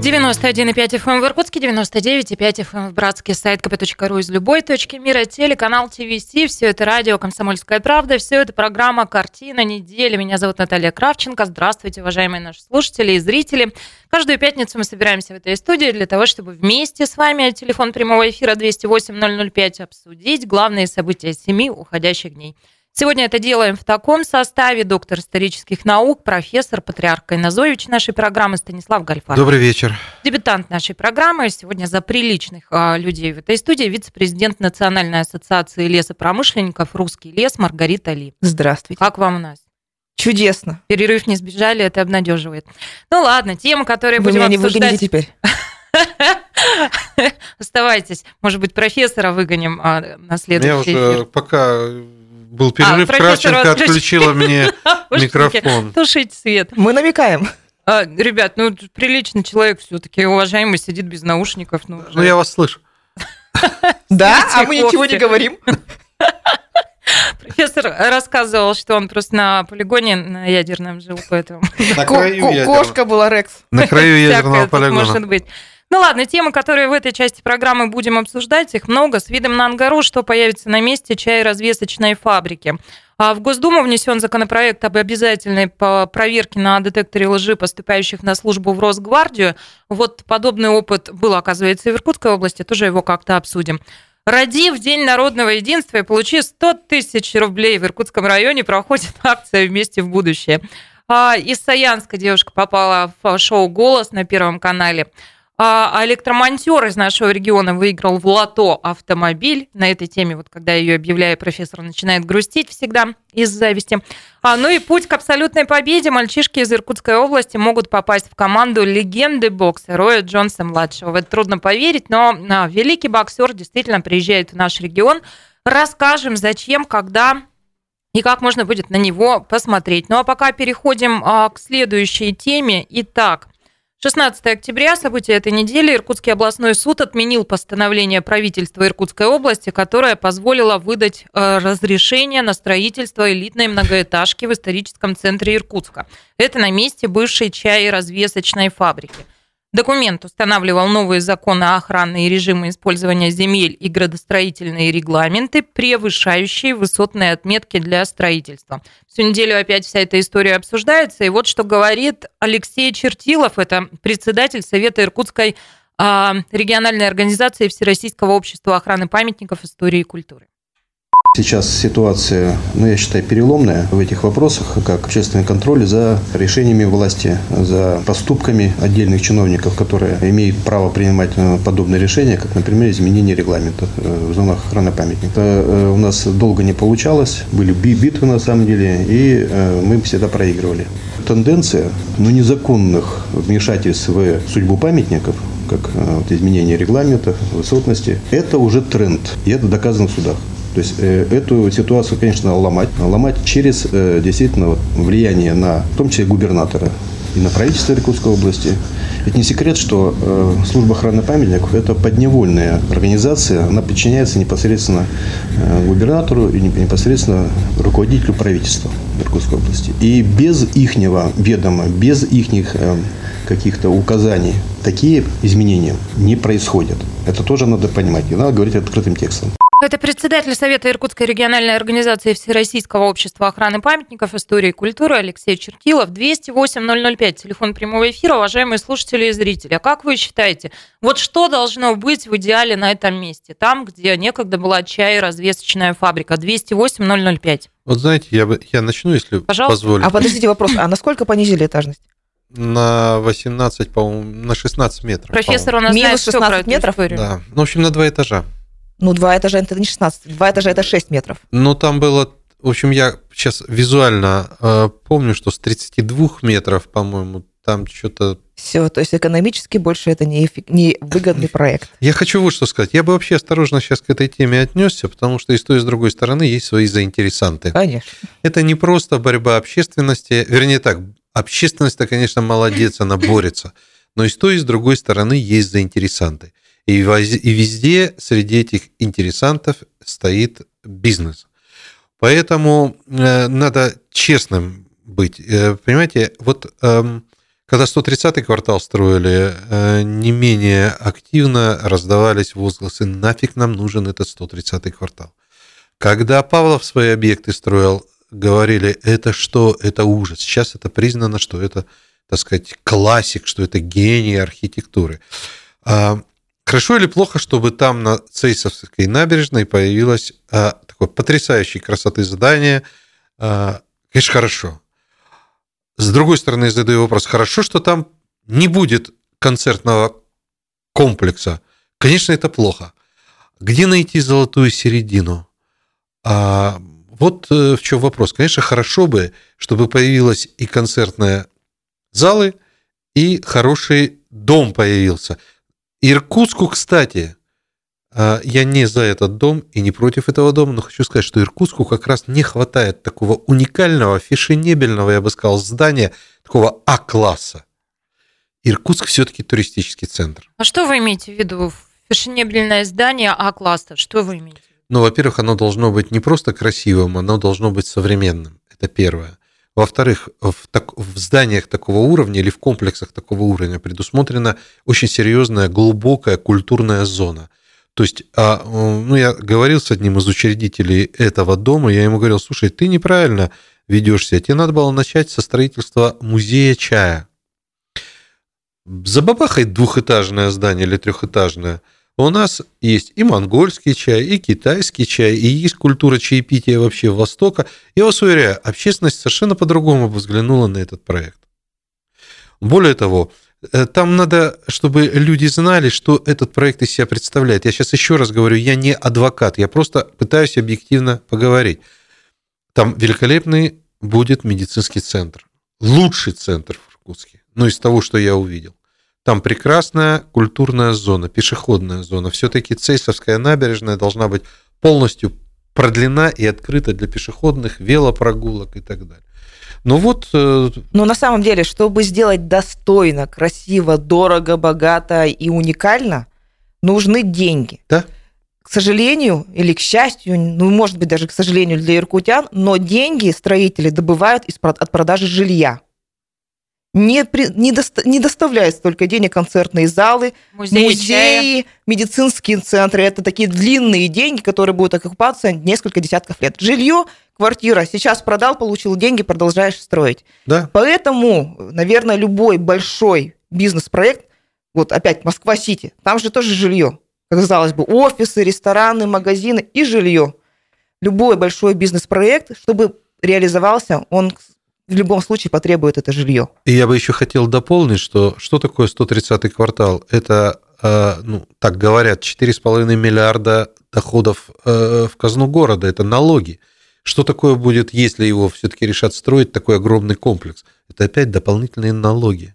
91,5 FM эм в Иркутске, 99,5 FM в Братске, сайт kp.ru из любой точки мира, телеканал ТВС, все это радио «Комсомольская правда», все это программа «Картина недели». Меня зовут Наталья Кравченко. Здравствуйте, уважаемые наши слушатели и зрители. Каждую пятницу мы собираемся в этой студии для того, чтобы вместе с вами, телефон прямого эфира 208-005, обсудить главные события семи уходящих дней. Сегодня это делаем в таком составе. Доктор исторических наук, профессор, патриарх Кайназович нашей программы Станислав Гальфар. Добрый вечер. Дебютант нашей программы. Сегодня за приличных а, людей в этой студии вице-президент Национальной ассоциации лесопромышленников «Русский лес» Маргарита Ли. Здравствуйте. Как вам у нас? Чудесно. Перерыв не сбежали, это обнадеживает. Ну ладно, тема, которую Вы будем меня обсуждать... не выгоните теперь. Оставайтесь. Может быть, профессора выгоним а, на следующий Я уже пока был перерыв, а, Кравченко отключила мне микрофон. Тушить свет. Мы намекаем. А, ребят, ну приличный человек все-таки, уважаемый, сидит без наушников. Ну, ну я вас слышу. Да, а мы ничего не говорим. Профессор рассказывал, что он просто на полигоне на ядерном жил, поэтому... На краю Кошка была Рекс. На краю ядерного полигона. может быть. Ну ладно, темы, которые в этой части программы будем обсуждать, их много. С видом на ангару, что появится на месте чай-развесочной фабрики. А в Госдуму внесен законопроект об обязательной проверке на детекторе лжи, поступающих на службу в Росгвардию. Вот подобный опыт был, оказывается, и в Иркутской области, тоже его как-то обсудим. Роди в День народного единства и получи 100 тысяч рублей. В Иркутском районе проходит акция «Вместе в будущее». А из Саянска девушка попала в шоу «Голос» на Первом канале. А, а электромонтер из нашего региона выиграл в лото автомобиль. На этой теме, вот когда ее объявляю, профессор начинает грустить всегда из зависти. А, ну и путь к абсолютной победе. Мальчишки из Иркутской области могут попасть в команду легенды бокса Роя Джонса-младшего. В это трудно поверить, но а, великий боксер действительно приезжает в наш регион. Расскажем, зачем, когда и как можно будет на него посмотреть. Ну а пока переходим а, к следующей теме. Итак, 16 октября, события этой недели, Иркутский областной суд отменил постановление правительства Иркутской области, которое позволило выдать э, разрешение на строительство элитной многоэтажки в историческом центре Иркутска. Это на месте бывшей чай-развесочной фабрики. Документ устанавливал новые законы о охране и режимы использования земель и градостроительные регламенты, превышающие высотные отметки для строительства. Всю неделю опять вся эта история обсуждается. И вот что говорит Алексей Чертилов, это председатель Совета Иркутской а, региональной организации Всероссийского общества охраны памятников истории и культуры. Сейчас ситуация, ну, я считаю, переломная в этих вопросах, как общественный контроль за решениями власти, за поступками отдельных чиновников, которые имеют право принимать э, подобные решения, как, например, изменение регламента э, в зонах охраны памятника. Это э, у нас долго не получалось, были битвы на самом деле, и мы всегда проигрывали. Тенденция ну, незаконных вмешательств в судьбу памятников как вот, изменение регламента, высотности, это уже тренд, и это доказано в судах. То есть э, эту ситуацию, конечно, ломать. Ломать через э, действительно вот, влияние на, в том числе, губернатора и на правительство Иркутской области. Ведь не секрет, что э, служба охраны памятников – это подневольная организация, она подчиняется непосредственно э, губернатору и непосредственно руководителю правительства Иркутской области. И без ихнего ведома, без ихних э, каких-то указаний такие изменения не происходят. Это тоже надо понимать, и надо говорить открытым текстом. Это председатель Совета Иркутской региональной организации Всероссийского общества охраны памятников истории и культуры Алексей Черкилов. 208-005, телефон прямого эфира. Уважаемые слушатели и зрители, а как вы считаете, вот что должно быть в идеале на этом месте? Там, где некогда была чай-развесочная фабрика. 208-005. Вот знаете, я, я начну, если Пожалуйста. позволите. А подождите вопрос, а насколько понизили этажность? на 18, по-моему, на 16 метров. Профессор у нас Минус знает 16 метров? Да. Ну, в общем, на два этажа. Ну, два этажа это не 16, два этажа это 6 метров. Ну, там было, в общем, я сейчас визуально э, помню, что с 32 метров, по-моему, там что-то... Все, то есть экономически больше это не, эффек... не выгодный проект. Я хочу вот что сказать. Я бы вообще осторожно сейчас к этой теме отнесся, потому что и с той, и с другой стороны есть свои заинтересанты. Конечно. Это не просто борьба общественности, вернее так, общественность-то, конечно, молодец, она борется, но и с той, и с другой стороны есть заинтересанты. И везде среди этих интересантов стоит бизнес. Поэтому э, надо честным быть. Э, понимаете, вот эм, когда 130-й квартал строили, э, не менее активно раздавались возгласы «нафиг нам нужен этот 130-й квартал». Когда Павлов свои объекты строил, говорили «это что? Это ужас». Сейчас это признано, что это, так сказать, классик, что это гений архитектуры. Хорошо или плохо, чтобы там на Цейсовской набережной появилось а, такое потрясающей красоты здание? А, конечно, хорошо. С другой стороны, задаю вопрос, хорошо, что там не будет концертного комплекса? Конечно, это плохо. Где найти золотую середину? А, вот э, в чем вопрос. Конечно, хорошо бы, чтобы появилась и концертные залы, и хороший дом появился. Иркутску, кстати, а, я не за этот дом и не против этого дома, но хочу сказать, что Иркутску как раз не хватает такого уникального, фешенебельного, я бы сказал, здания, такого А-класса. Иркутск все-таки туристический центр. А что вы имеете в виду? Фешенебельное здание А-класса. Что вы имеете? Ну, во-первых, оно должно быть не просто красивым, оно должно быть современным. Это первое. Во-вторых, в, так, в зданиях такого уровня или в комплексах такого уровня предусмотрена очень серьезная, глубокая культурная зона. То есть, а, ну, я говорил с одним из учредителей этого дома, я ему говорил, слушай, ты неправильно ведешься, тебе надо было начать со строительства музея чая. Забабахай двухэтажное здание или трехэтажное – у нас есть и монгольский чай, и китайский чай, и есть культура чаепития вообще Востока. Я вас уверяю, общественность совершенно по-другому взглянула на этот проект. Более того, э, там надо, чтобы люди знали, что этот проект из себя представляет. Я сейчас еще раз говорю, я не адвокат, я просто пытаюсь объективно поговорить. Там великолепный будет медицинский центр. Лучший центр в Иркутске. Ну, из того, что я увидел. Там прекрасная культурная зона, пешеходная зона. Все-таки Цейсовская набережная должна быть полностью продлена и открыта для пешеходных, велопрогулок и так далее. Ну вот... Э, Но на самом деле, чтобы сделать достойно, красиво, дорого, богато и уникально, нужны деньги. Да. К сожалению или к счастью, ну, может быть, даже к сожалению для иркутян, но деньги строители добывают из, от продажи жилья не, при, не, доста, не доставляет столько денег концертные залы, музеи, музеи медицинские центры. Это такие длинные деньги, которые будут окупаться несколько десятков лет. Жилье, квартира, сейчас продал, получил деньги, продолжаешь строить. Да. Поэтому, наверное, любой большой бизнес-проект, вот опять Москва-Сити, там же тоже жилье. Казалось бы, офисы, рестораны, магазины и жилье. Любой большой бизнес-проект, чтобы реализовался, он в любом случае потребует это жилье. И я бы еще хотел дополнить, что что такое 130-й квартал? Это, э, ну, так говорят, 4,5 миллиарда доходов э, в казну города, это налоги. Что такое будет, если его все-таки решат строить такой огромный комплекс? Это опять дополнительные налоги.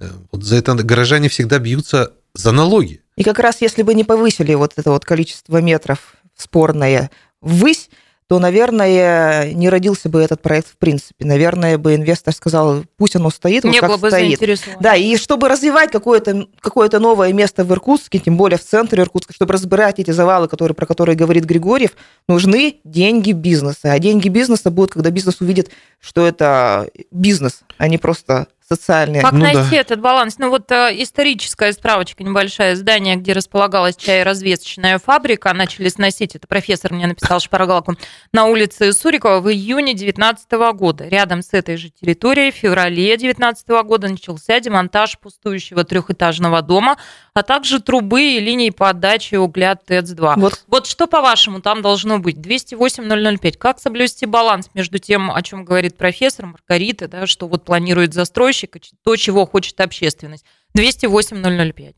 Э, вот за это горожане всегда бьются за налоги. И как раз если бы не повысили вот это вот количество метров спорное ввысь, то, наверное, не родился бы этот проект в принципе. Наверное, бы инвестор сказал, пусть оно стоит, не вот как бы стоит. Да, и чтобы развивать какое-то какое новое место в Иркутске, тем более в центре Иркутска, чтобы разбирать эти завалы, которые, про которые говорит Григорьев, нужны деньги бизнеса. А деньги бизнеса будут, когда бизнес увидит, что это бизнес, а не просто социальные. Как ну, найти да. этот баланс? Ну вот э, историческая справочка небольшая. Здание, где располагалась чайразвесочная фабрика, начали сносить, это профессор мне написал шпаргалку, на улице Сурикова в июне 2019 года. Рядом с этой же территорией в феврале 2019 года начался демонтаж пустующего трехэтажного дома, а также трубы и линии подачи угля ТЭЦ-2. Вот. вот что, по-вашему, там должно быть? 208-005. Как соблюсти баланс между тем, о чем говорит профессор Маргарита, да, что вот планирует застройщик, застройщика, то, чего хочет общественность. 208-005.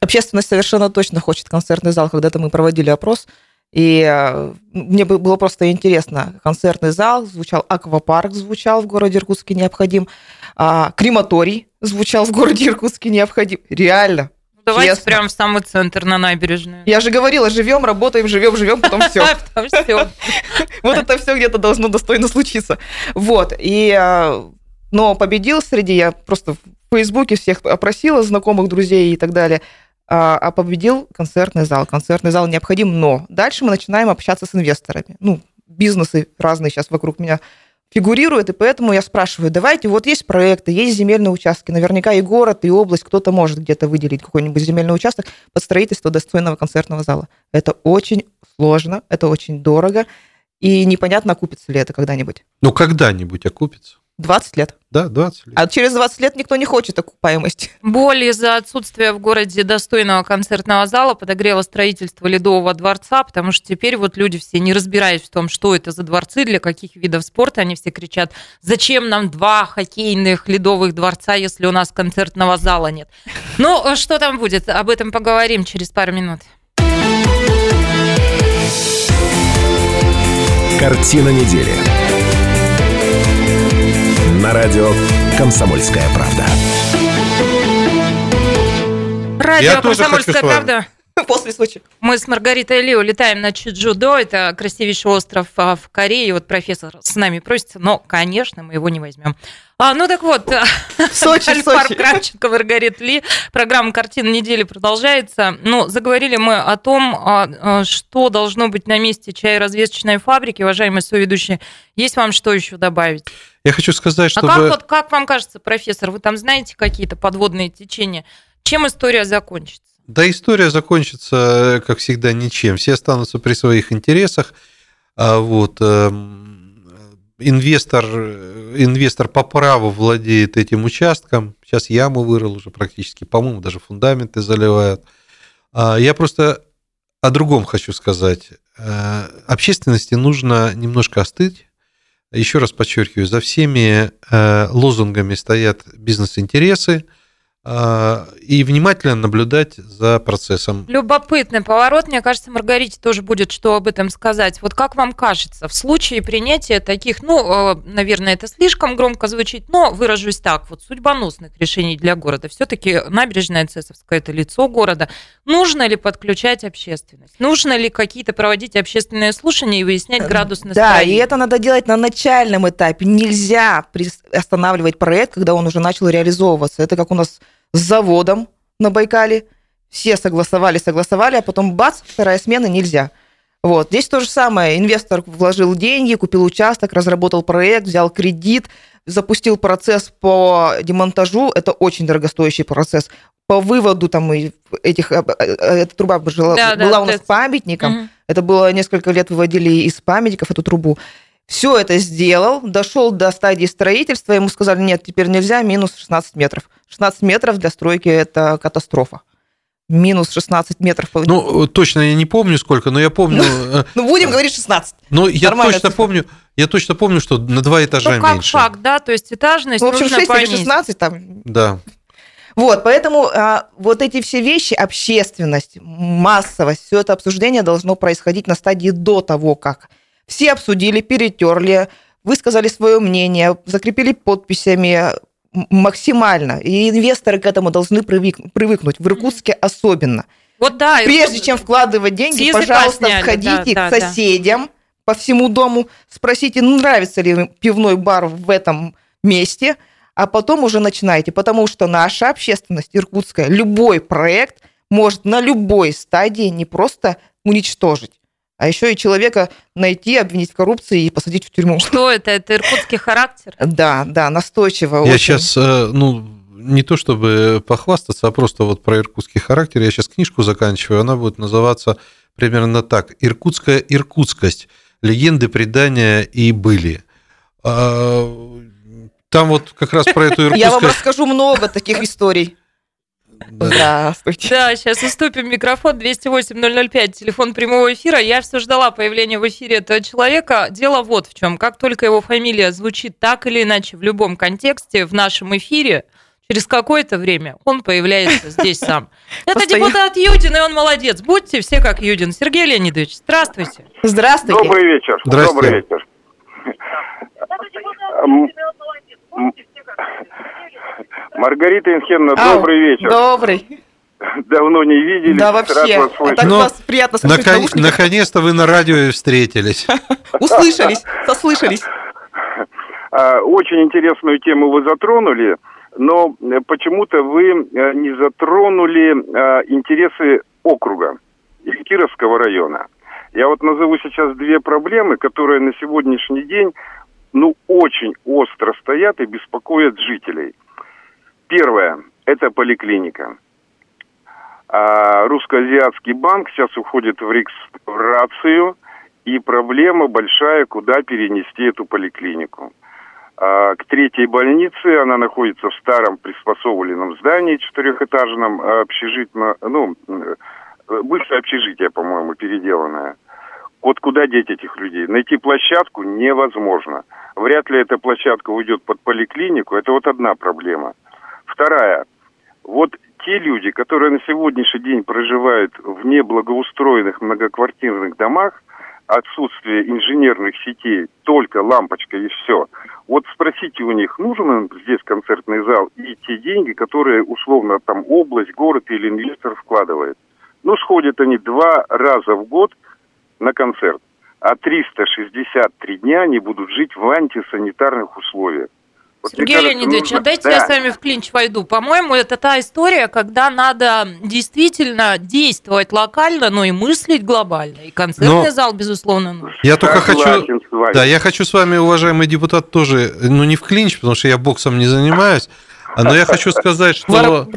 Общественность совершенно точно хочет концертный зал. Когда-то мы проводили опрос, и э, мне было просто интересно. Концертный зал звучал, аквапарк звучал в городе Иркутске необходим, а, крематорий звучал в городе Иркутске необходим. Реально. Ну, давайте Честно. прямо в самый центр на набережную. Я же говорила, живем, работаем, живем, живем, потом все. Вот это все где-то должно достойно случиться. Вот. И э, но победил среди, я просто в Фейсбуке всех опросила, знакомых, друзей и так далее, а, а победил концертный зал. Концертный зал необходим, но дальше мы начинаем общаться с инвесторами. Ну, бизнесы разные сейчас вокруг меня фигурируют, и поэтому я спрашиваю, давайте, вот есть проекты, есть земельные участки, наверняка и город, и область, кто-то может где-то выделить какой-нибудь земельный участок под строительство достойного концертного зала. Это очень сложно, это очень дорого, и непонятно, окупится ли это когда-нибудь. Ну, когда-нибудь окупится. 20 лет. Да, 20 лет. А через 20 лет никто не хочет окупаемости. Боль из-за отсутствия в городе достойного концертного зала подогрела строительство Ледового дворца, потому что теперь вот люди все, не разбираясь в том, что это за дворцы, для каких видов спорта, они все кричат, зачем нам два хоккейных ледовых дворца, если у нас концертного зала нет. Ну, что там будет? Об этом поговорим через пару минут. Картина недели на радио «Комсомольская правда». Радио «Комсомольская правда». После Сочи. Мы с Маргаритой Ли улетаем на Чуджудо, это красивейший остров а, в Корее. Вот профессор с нами просится, но, конечно, мы его не возьмем. А, ну так вот, В Сочи, Альфар Сочи. Кравченко, Маргарита Ли. Программа «Картина недели» продолжается. Ну, заговорили мы о том, а, а, что должно быть на месте чай-развесочной фабрики. Уважаемые соведущие, есть вам что еще добавить? Я хочу сказать, А чтобы... как, вот, как вам кажется, профессор, вы там знаете какие-то подводные течения? Чем история закончится? Да, история закончится, как всегда, ничем. Все останутся при своих интересах. А вот эм, инвестор, инвестор по праву владеет этим участком. Сейчас яму вырыл уже практически, по-моему, даже фундаменты заливают. А Я просто о другом хочу сказать. Э, Общественности нужно немножко остыть. Еще раз подчеркиваю, за всеми э, лозунгами стоят бизнес-интересы э, и внимательно наблюдать за процессом. Любопытный поворот. Мне кажется, Маргарите тоже будет что об этом сказать. Вот как вам кажется, в случае принятия таких, ну, э, наверное, это слишком громко звучит, но выражусь так, вот судьбоносных решений для города, все-таки набережная Цесовская – это лицо города. Нужно ли подключать общественность? Нужно ли какие-то проводить общественные слушания и выяснять градус Да, и настроения? это надо делать на начальном этапе. Нельзя останавливать проект, когда он уже начал реализовываться. Это как у нас с заводом на Байкале. Все согласовали, согласовали, а потом бац, вторая смена нельзя. Вот. Здесь то же самое. Инвестор вложил деньги, купил участок, разработал проект, взял кредит, запустил процесс по демонтажу. Это очень дорогостоящий процесс. По выводу там этих... э, э, Эта труба жила- Да, да, была у вот нас это. памятником. Мгм. Это было несколько лет выводили из памятников эту трубу. Все это сделал, дошел до стадии строительства, ему сказали, нет, теперь нельзя, минус 16 метров. 16 метров для стройки – это катастрофа. Минус 16 метров. Ну, точно я не помню сколько, но я помню... э, Ну, будем говорить 16. Но я точно помню, я точно помню, что на два этажа Ну, как меньше. факт, да, то есть этажность Ну, в общем, нужно 6 или понизить. 16 там. Да. Вот, поэтому а, вот эти все вещи, общественность, массовость, все это обсуждение должно происходить на стадии до того, как все обсудили, перетерли, высказали свое мнение, закрепили подписями максимально. И инвесторы к этому должны привык- привыкнуть, в Иркутске особенно. Вот да. Прежде чем вкладывать деньги, пожалуйста, сняли, сходите да, к да, да. соседям по всему дому, спросите, нравится ли пивной бар в этом месте, а потом уже начинайте, потому что наша общественность иркутская, любой проект может на любой стадии не просто уничтожить, а еще и человека найти, обвинить в коррупции и посадить в тюрьму. Что это? Это иркутский характер? Да, да, настойчиво. Я очень. сейчас, ну, не то чтобы похвастаться, а просто вот про иркутский характер. Я сейчас книжку заканчиваю, она будет называться примерно так. «Иркутская иркутскость. Легенды, предания и были». А, Там вот как раз про эту Я вам иркутскость... расскажу много таких историй. Да. Здравствуйте. Да, сейчас уступим микрофон 208-005, телефон прямого эфира. Я все ждала появления в эфире этого человека. Дело вот в чем. Как только его фамилия звучит так или иначе в любом контексте в нашем эфире, через какое-то время он появляется здесь сам. Это депутат Юдин, и он молодец. Будьте все как Юдин. Сергей Леонидович, здравствуйте. Здравствуйте. Добрый вечер. Здрасте. Добрый вечер. Маргарита Ау, добрый вечер. Добрый. Давно не виделись. Да, Рад вообще. вас А так Ну, вас приятно слышать в Након- наушниках. Наконец-то вы на радио встретились. Услышались, сослышались. А, Очень интересную тему вы затронули, но почему-то вы э, не затронули э, интересы округа Кировского района. Я вот назову сейчас две проблемы, которые на сегодняшний день ну, очень остро стоят и беспокоят жителей. Первое – это поликлиника. А Русско-Азиатский банк сейчас уходит в реставрацию, и проблема большая, куда перенести эту поликлинику. А, К третьей больнице она находится в старом приспособленном здании четырехэтажном, а, общежитно, ну, э, бывшее общежитие, по-моему, переделанное. Вот куда деть этих людей? Найти площадку невозможно. Вряд ли эта площадка уйдет под поликлинику. Это вот одна проблема. Вторая. Вот те люди, которые на сегодняшний день проживают в неблагоустроенных многоквартирных домах, отсутствие инженерных сетей, только лампочка и все. Вот спросите у них, нужен им здесь концертный зал и те деньги, которые условно там область, город или инвестор вкладывает. Ну, сходят они два раза в год на концерт. А 363 дня они будут жить в антисанитарных условиях. Вот, Сергей кажется, Леонидович, нужно... дайте да. я с вами в клинч войду. По-моему, это та история, когда надо действительно действовать локально, но и мыслить глобально. И концертный но... зал, безусловно, нужен. Я только хочу... Да, я хочу с вами, уважаемый депутат, тоже, ну не в клинч, потому что я боксом не занимаюсь, но я хочу сказать, что,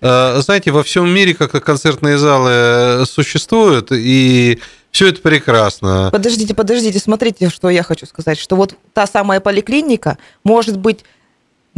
э, знаете, во всем мире как концертные залы существуют, и все это прекрасно. Подождите, подождите, смотрите, что я хочу сказать, что вот та самая поликлиника может быть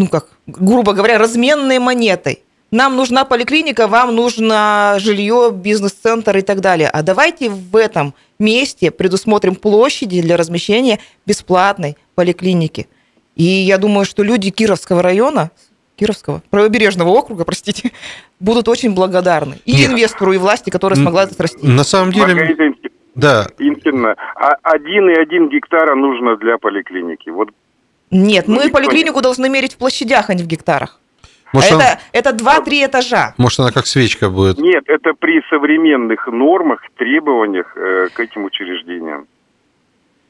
ну как, грубо говоря, разменной монетой. Нам нужна поликлиника, вам нужно жилье, бизнес-центр и так далее. А давайте в этом месте предусмотрим площади для размещения бесплатной поликлиники. И я думаю, что люди Кировского района, Кировского, правобережного округа, простите, будут очень благодарны. И Нет. инвестору, и власти, которая смогла это срастить. На самом деле... Маргарита да. Интимно. А один и один гектара нужно для поликлиники. Вот нет, ну, мы поликлинику понятно. должны мерить в площадях, а не в гектарах. Может, это, она... это 2-3 этажа. Может, она как свечка будет? Нет, это при современных нормах, требованиях э, к этим учреждениям.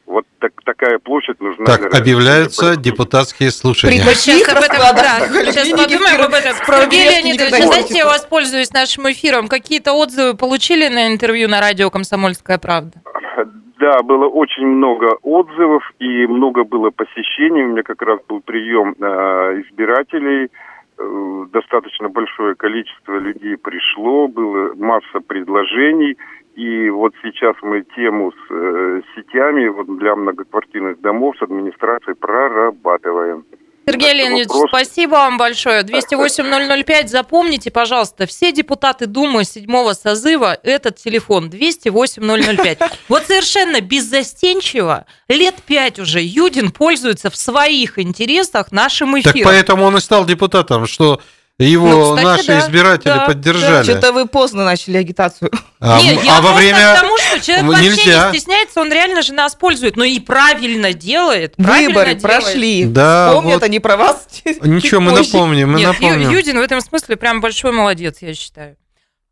Вот так, такая площадь нужна. Так, для объявляются депутатские слушания. При сейчас об этом, да, сейчас подумаем об этом. Сергей Леонидович, знаете, я воспользуюсь нашим эфиром. Какие-то отзывы получили на интервью на радио «Комсомольская правда»? Да, было очень много отзывов и много было посещений. У меня как раз был прием э, избирателей. Э, достаточно большое количество людей пришло, было масса предложений. И вот сейчас мы тему с э, сетями вот для многоквартирных домов с администрацией прорабатываем. Сергей Леонидович, вопрос. спасибо вам большое. 208-005, запомните, пожалуйста, все депутаты Думы седьмого созыва, этот телефон 208-005. Вот совершенно беззастенчиво, лет пять уже Юдин пользуется в своих интересах нашим эфиром. Так поэтому он и стал депутатом, что его ну, кстати, наши да, избиратели да, поддержали. Да. Что-то вы поздно начали агитацию. А, Нет, я а во время... к тому, что человек Нельзя. вообще не стесняется, он реально же нас пользует, но и правильно делает. Правильно Выборы делает. прошли. Да, Помнят вот. они про вас. Ничего, мы напомним, мы Нет, напомним. Юдин в этом смысле прям большой молодец, я считаю.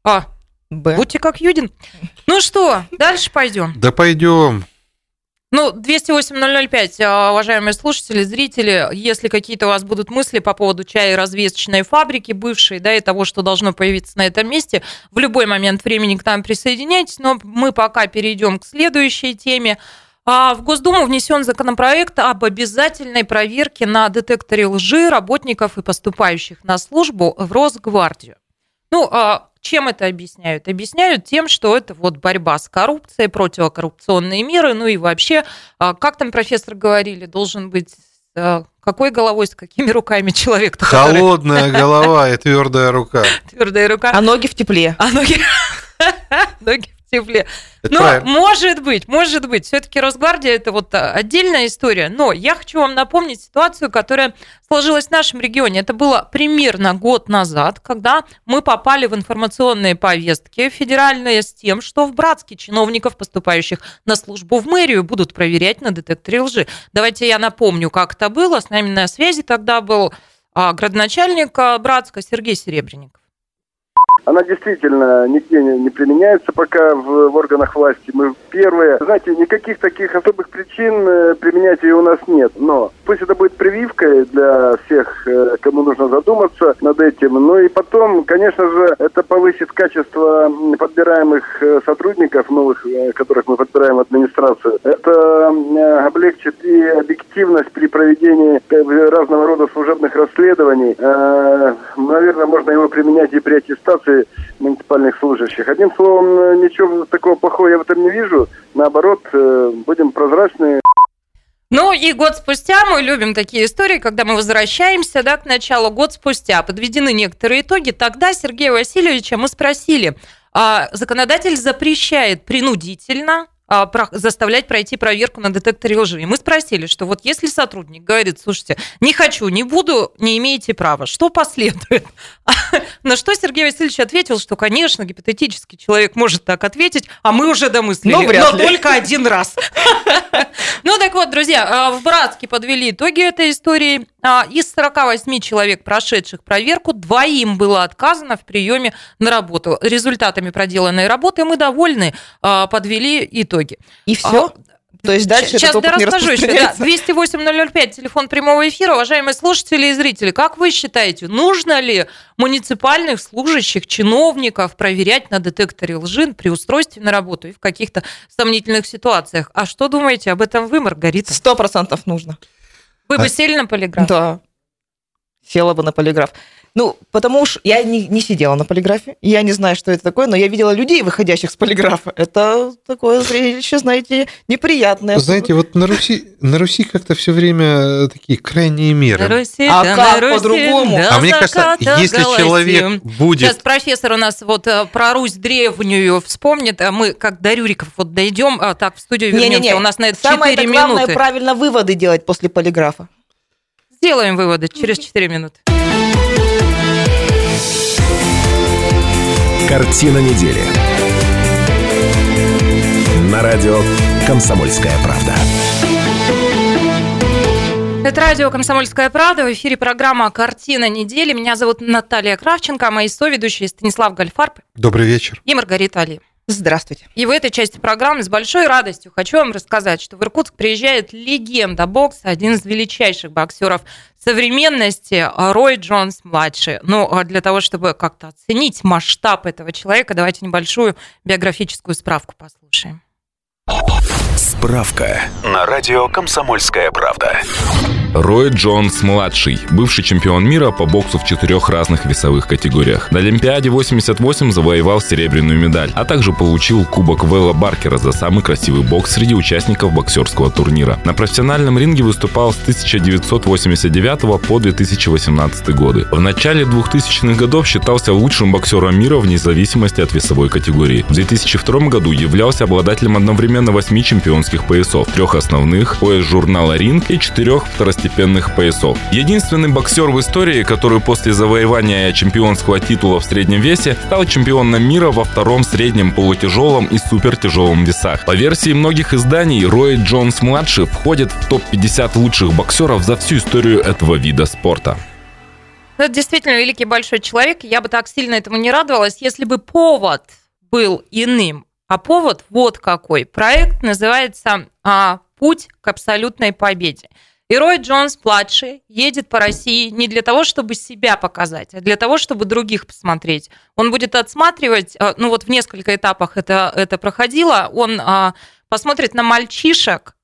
А, Б. будьте как Юдин. Ну что, дальше пойдем. Да пойдем. Ну, 208-005, а, уважаемые слушатели, зрители, если какие-то у вас будут мысли по поводу чая и развесочной фабрики бывшей, да, и того, что должно появиться на этом месте, в любой момент времени к нам присоединяйтесь, но мы пока перейдем к следующей теме. А, в Госдуму внесен законопроект об обязательной проверке на детекторе лжи работников и поступающих на службу в Росгвардию. Ну, а чем это объясняют? Объясняют тем, что это вот борьба с коррупцией, противокоррупционные меры, ну и вообще, а, как там профессор говорили, должен быть а, какой головой, с какими руками человек? Холодная который... голова и твердая рука. Твердая рука. А ноги в тепле. А ноги... ноги тепле. Это правильно. может быть, может быть. Все-таки Росгвардия это вот а, отдельная история. Но я хочу вам напомнить ситуацию, которая сложилась в нашем регионе. Это было примерно год назад, когда мы попали в информационные повестки федеральные с тем, что в Братске чиновников, поступающих на службу в мэрию, будут проверять на детекторе лжи. Давайте я напомню, как это было. С нами на связи тогда был а, градоначальник а, Братска Сергей Серебренников. Она действительно нигде не, применяется пока в, в органах власти. Мы первые. Знаете, никаких таких особых причин э, применять ее у нас нет. Но пусть это будет прививкой для всех, э, кому нужно задуматься над этим. Ну и потом, конечно же, это повысит качество подбираемых э, сотрудников новых, которых мы подбираем в администрацию. Это облегчит и объективность при проведении разного рода служебных расследований. Наверное, можно его применять и при аттестации муниципальных служащих. Одним словом, ничего такого плохого я в этом не вижу. Наоборот, э, будем прозрачны. Ну и год спустя мы любим такие истории, когда мы возвращаемся да, к началу, год спустя подведены некоторые итоги. Тогда Сергея Васильевича мы спросили, а законодатель запрещает принудительно а, заставлять пройти проверку на детекторе лжи. И мы спросили, что вот если сотрудник говорит, слушайте, не хочу, не буду, не имеете права, что последует? На что Сергей Васильевич ответил, что, конечно, гипотетически человек может так ответить, а мы уже домыслили. Но вряд но ли. только один раз. Ну так вот, друзья, в Братске подвели итоги этой истории. А, Из 48 человек, прошедших проверку, двоим было отказано в приеме на работу. Результатами проделанной работы мы довольны, а, подвели итоги. И все? То есть дальше Сейчас этот да опыт не расскажу еще. Да, распространяется? 208 телефон прямого эфира. Уважаемые слушатели и зрители, как вы считаете, нужно ли муниципальных служащих, чиновников проверять на детекторе лжи при устройстве на работу и в каких-то сомнительных ситуациях? А что думаете об этом вы, Маргарита? Сто процентов нужно. Вы бы А- сели на полиграф? Да. Села бы на полиграф. Ну, потому что я не, не сидела на полиграфе, я не знаю, что это такое, но я видела людей, выходящих с полиграфа. Это такое зрелище, знаете, неприятное. Знаете, вот на Руси, на Руси как-то все время такие крайние меры. На Руси, А да, как на по-другому? до а мне кажется, если галактики. человек будет... Сейчас профессор у нас вот э, про Русь древнюю вспомнит, а мы как до Рюриков вот дойдем, а так в студию вернемся. Не-не-не, У нас на это Самое 4 главное минуты. правильно выводы делать после полиграфа. Сделаем выводы через 4 минуты. Картина недели. На радио «Комсомольская правда». Это радио «Комсомольская правда». В эфире программа «Картина недели». Меня зовут Наталья Кравченко, а мои соведущие Станислав Гальфарб Добрый вечер. и Маргарита Али. Здравствуйте. И в этой части программы с большой радостью хочу вам рассказать, что в Иркутск приезжает легенда бокса, один из величайших боксеров современности, Рой Джонс-младший. Ну, а для того, чтобы как-то оценить масштаб этого человека, давайте небольшую биографическую справку послушаем. Справка на радио «Комсомольская правда». Рой Джонс-младший, бывший чемпион мира по боксу в четырех разных весовых категориях. На Олимпиаде 88 завоевал серебряную медаль, а также получил кубок Вэлла Баркера за самый красивый бокс среди участников боксерского турнира. На профессиональном ринге выступал с 1989 по 2018 годы. В начале 2000-х годов считался лучшим боксером мира вне зависимости от весовой категории. В 2002 году являлся обладателем одновременно восьми чемпионских поясов, трех основных, пояс журнала «Ринг» и четырех второстепенных поясов. Единственный боксер в истории, который после завоевания чемпионского титула в среднем весе стал чемпионом мира во втором среднем полутяжелом и супертяжелом весах. По версии многих изданий, Рой Джонс-младший входит в топ-50 лучших боксеров за всю историю этого вида спорта. Ну, Это действительно великий большой человек. Я бы так сильно этому не радовалась, если бы повод был иным. А повод вот какой. Проект называется а, «Путь к абсолютной победе». И Рой Джонс-младший едет по России не для того, чтобы себя показать, а для того, чтобы других посмотреть. Он будет отсматривать, а, ну вот в несколько этапах это, это проходило, он а, посмотрит на мальчишек,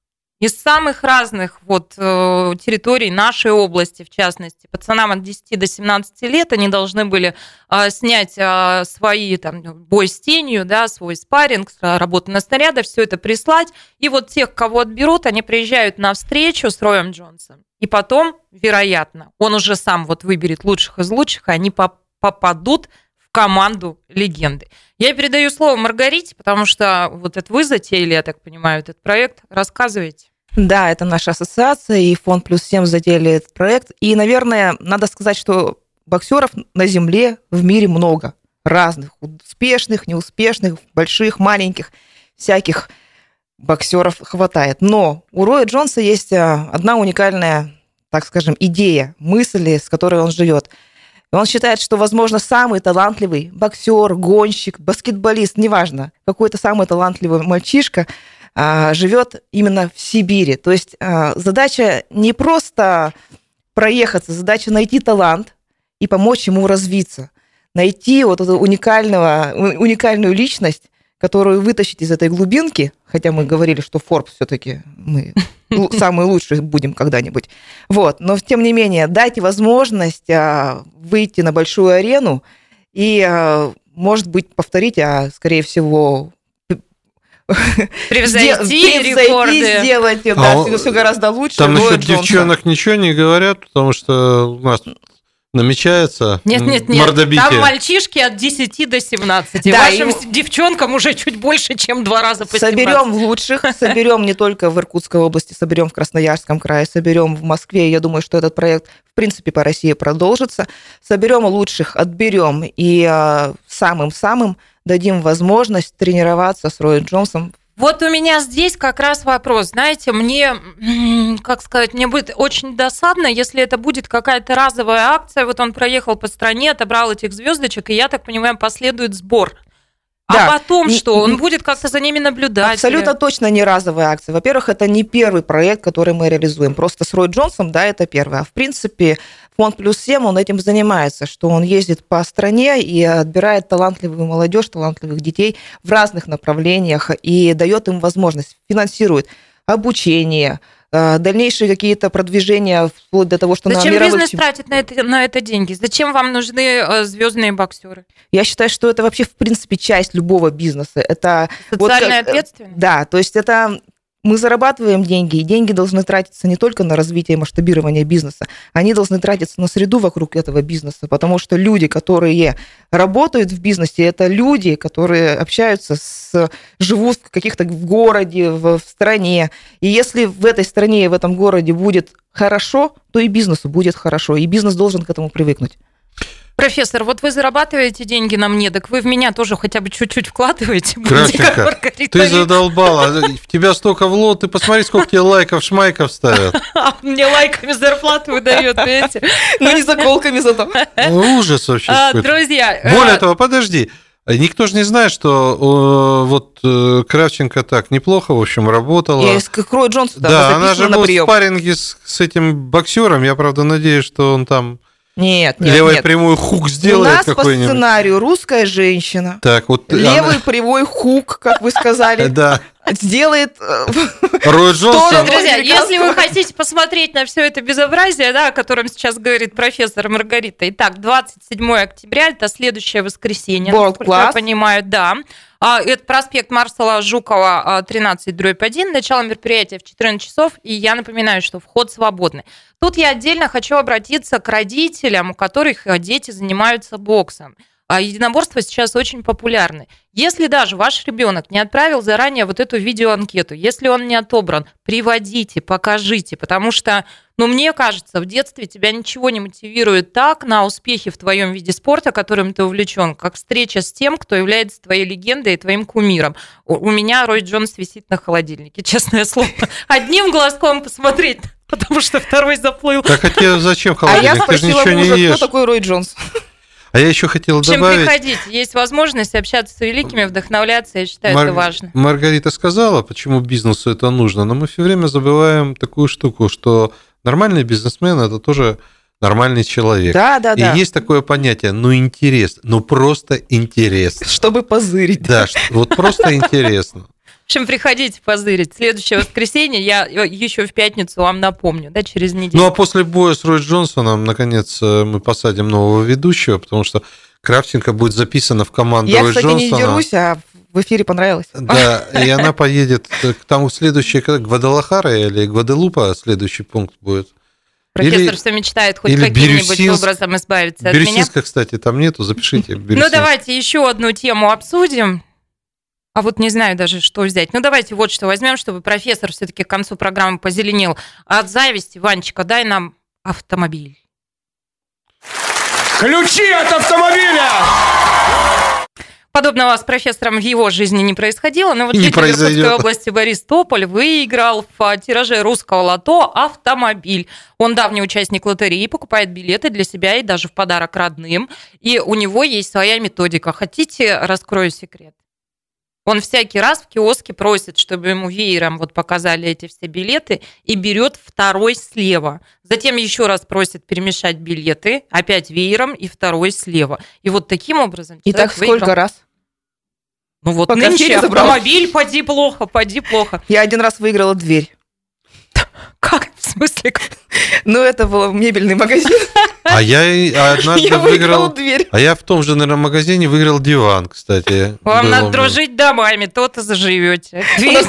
из самых разных вот э, территорий нашей области, в частности, пацанам от 10 до 17 лет, они должны были э, снять э, свои там бой с тенью, да, свой спарринг, с- работу на снарядах, все это прислать. И вот тех, кого отберут, они приезжают на встречу с Роем Джонсом. И потом, вероятно, он уже сам вот выберет лучших из лучших, и они поп- попадут команду легенды. Я передаю слово Маргарите, потому что вот это вы затеяли, я так понимаю, этот проект. Рассказывайте. Да, это наша ассоциация, и фонд «Плюс 7» затеяли этот проект. И, наверное, надо сказать, что боксеров на земле в мире много. Разных, успешных, неуспешных, больших, маленьких, всяких боксеров хватает. Но у Роя Джонса есть а, одна уникальная, так скажем, идея, мысль, с которой он живет. Он считает, что, возможно, самый талантливый боксер, гонщик, баскетболист, неважно, какой-то самый талантливый мальчишка живет именно в Сибири. То есть а, задача не просто проехаться, задача найти талант и помочь ему развиться, найти вот эту уникального, уникальную личность, которую вытащить из этой глубинки, хотя мы говорили, что Forbes все-таки мы самые лучшие будем когда-нибудь. Вот, но тем не менее, дайте возможность а, выйти на большую арену и, а, может быть, повторить, а скорее всего Превзойти рекорды. сделать, А да, он- все, гораздо лучше. Там насчет девчонок ничего не говорят, потому что у нас намечается Нет, нет, нет. мордобитие. Там мальчишки от 10 до 17. Да, Вашим и- девчонкам уже чуть больше, чем два раза по 17. Соберем лучших, соберем не только в Иркутской области, соберем в Красноярском крае, соберем в Москве. Я думаю, что этот проект, в принципе, по России продолжится. Соберем лучших, отберем и а, самым-самым дадим возможность тренироваться с Роем Джонсом. Вот у меня здесь как раз вопрос. Знаете, мне, как сказать, мне будет очень досадно, если это будет какая-то разовая акция. Вот он проехал по стране, отобрал этих звездочек, и я так понимаю, последует сбор. Да. А потом что? Он будет как-то за ними наблюдать? Абсолютно или- точно не разовая акция. Во-первых, это не первый проект, который мы реализуем. Просто с Рой Джонсом, да, это первое. А в принципе, фонд плюс 7, он этим занимается, что он ездит по стране и отбирает талантливую молодежь, талантливых детей в разных направлениях и дает им возможность, финансирует обучение, э, дальнейшие какие-то продвижения, вплоть до того, что на Зачем мировых бизнес чем- тратит на это, на это деньги? Зачем вам нужны звездные боксеры? Я считаю, что это вообще, в принципе, часть любого бизнеса. Это вот Социальная как- э, ответственность? Да, то есть это мы зарабатываем деньги, и деньги должны тратиться не только на развитие и масштабирование бизнеса, они должны тратиться на среду вокруг этого бизнеса, потому что люди, которые работают в бизнесе, это люди, которые общаются с, живут в каких-то в городе, в, в стране. И если в этой стране и в этом городе будет хорошо, то и бизнесу будет хорошо, и бизнес должен к этому привыкнуть. Профессор, вот вы зарабатываете деньги на мне, так вы в меня тоже хотя бы чуть-чуть вкладываете. Маргарита Ты задолбала. В тебя столько влот. Ты посмотри, сколько тебе лайков, шмайков ставят. А, Мне лайками зарплату выдает, понимаете? Но не заколками зато. Ну, Ужас вообще. А. Друзья, э, Более того, подожди. Никто же не знает, что э, вот э, Кравченко так неплохо, в общем, работала. И с Крой Джонс Да, да, она же на была в прием. спарринге с, с этим боксером. Я, правда, надеюсь, что он там Нет, нет, левой нет. прямой хук У сделает нас по сценарию русская женщина, Так, вот левый прямой хук, как вы она- сказали, да, сделает... э, Рой Джонсон. Друзья, если вы хотите посмотреть на все это безобразие, да, о котором сейчас говорит профессор Маргарита, итак, 27 октября, это следующее воскресенье, я понимаю, да. А, Это проспект Марсала Жукова, а, 13, дробь 1. Начало мероприятия в 14 часов, и я напоминаю, что вход свободный. Тут я отдельно хочу обратиться к родителям, у которых а, дети занимаются боксом. А Единоборства сейчас очень популярны. Если даже ваш ребенок не отправил заранее вот эту видеоанкету, если он не отобран, приводите, покажите, потому что, ну, мне кажется, в детстве тебя ничего не мотивирует так на успехи в твоем виде спорта, которым ты увлечен, как встреча с тем, кто является твоей легендой и твоим кумиром. У, у меня Рой Джонс висит на холодильнике, честное слово. Одним глазком посмотреть, потому что второй заплыл. Так а тебе зачем А я холодильник? Ты же спросила не мужа, ешь. кто такой Рой Джонс. А я еще хотел В общем, добавить. приходите. Есть возможность общаться с великими, вдохновляться. Я считаю, Мар- это важно. Маргарита сказала, почему бизнесу это нужно, но мы все время забываем такую штуку, что нормальный бизнесмен это тоже нормальный человек. Да, да, И да. есть такое понятие, ну интерес, ну просто интересно. Чтобы позырить. Да, вот просто интересно. В общем, приходите позырить. Следующее воскресенье я еще в пятницу вам напомню, да, через неделю. Ну а после боя с Рой Джонсоном, наконец, э, мы посадим нового ведущего, потому что Кравченко будет записана в команду Я, Рой кстати, не Джонсона. дерусь, а в эфире понравилось. Да, и она поедет к тому следующий, когда Гвадалахара или Гваделупа следующий пункт будет. Профессор или- все мечтает хоть каким-нибудь образом избавиться от меня. Кстати, там нету, запишите. Ну, давайте еще одну тему обсудим. А вот не знаю даже, что взять. Ну, давайте вот что возьмем, чтобы профессор все-таки к концу программы позеленел. От зависти, Ванечка, дай нам автомобиль. Ключи от автомобиля! Подобного с профессором в его жизни не происходило, но вот житель Иркутской области Борис Тополь выиграл в а, тираже русского лото автомобиль. Он давний участник лотереи, покупает билеты для себя и даже в подарок родным. И у него есть своя методика. Хотите, раскрою секрет? Он всякий раз в киоске просит, чтобы ему веером вот показали эти все билеты, и берет второй слева. Затем еще раз просит перемешать билеты, опять веером и второй слева. И вот таким образом И так сколько выиграл. раз? Ну вот Пока нынче автомобиль, поди плохо, поди плохо. Я один раз выиграла дверь. Как? Смысле? Ну, это был мебельный магазин. А я однажды Я выиграл... дверь. А я в том же, наверное, магазине выиграл диван, кстати. Вам надо дружить домами, то-то заживете. дверь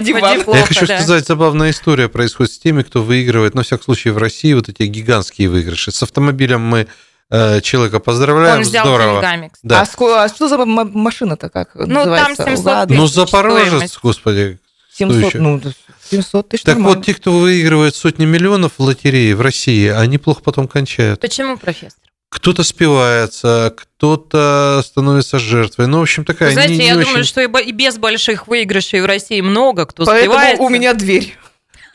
и диван. Я хочу сказать, забавная история происходит с теми, кто выигрывает, на всяком случае, в России вот эти гигантские выигрыши. С автомобилем мы э, человека поздравляем, Он взял здорово. деньгами, кстати. Да. А, ско- а что за машина-то как там называется? 700 Лада? Ну, Запорожец, стоимость. господи. что 700, еще? ну, 700 тысяч Так нормально. вот, те, кто выигрывает сотни миллионов в лотерее в России, они плохо потом кончают. Почему, профессор? Кто-то спивается, кто-то становится жертвой. Ну, в общем, такая Вы знаете, не, я не думаю, очень... что и без больших выигрышей в России много кто Поэтому спивается. у меня дверь.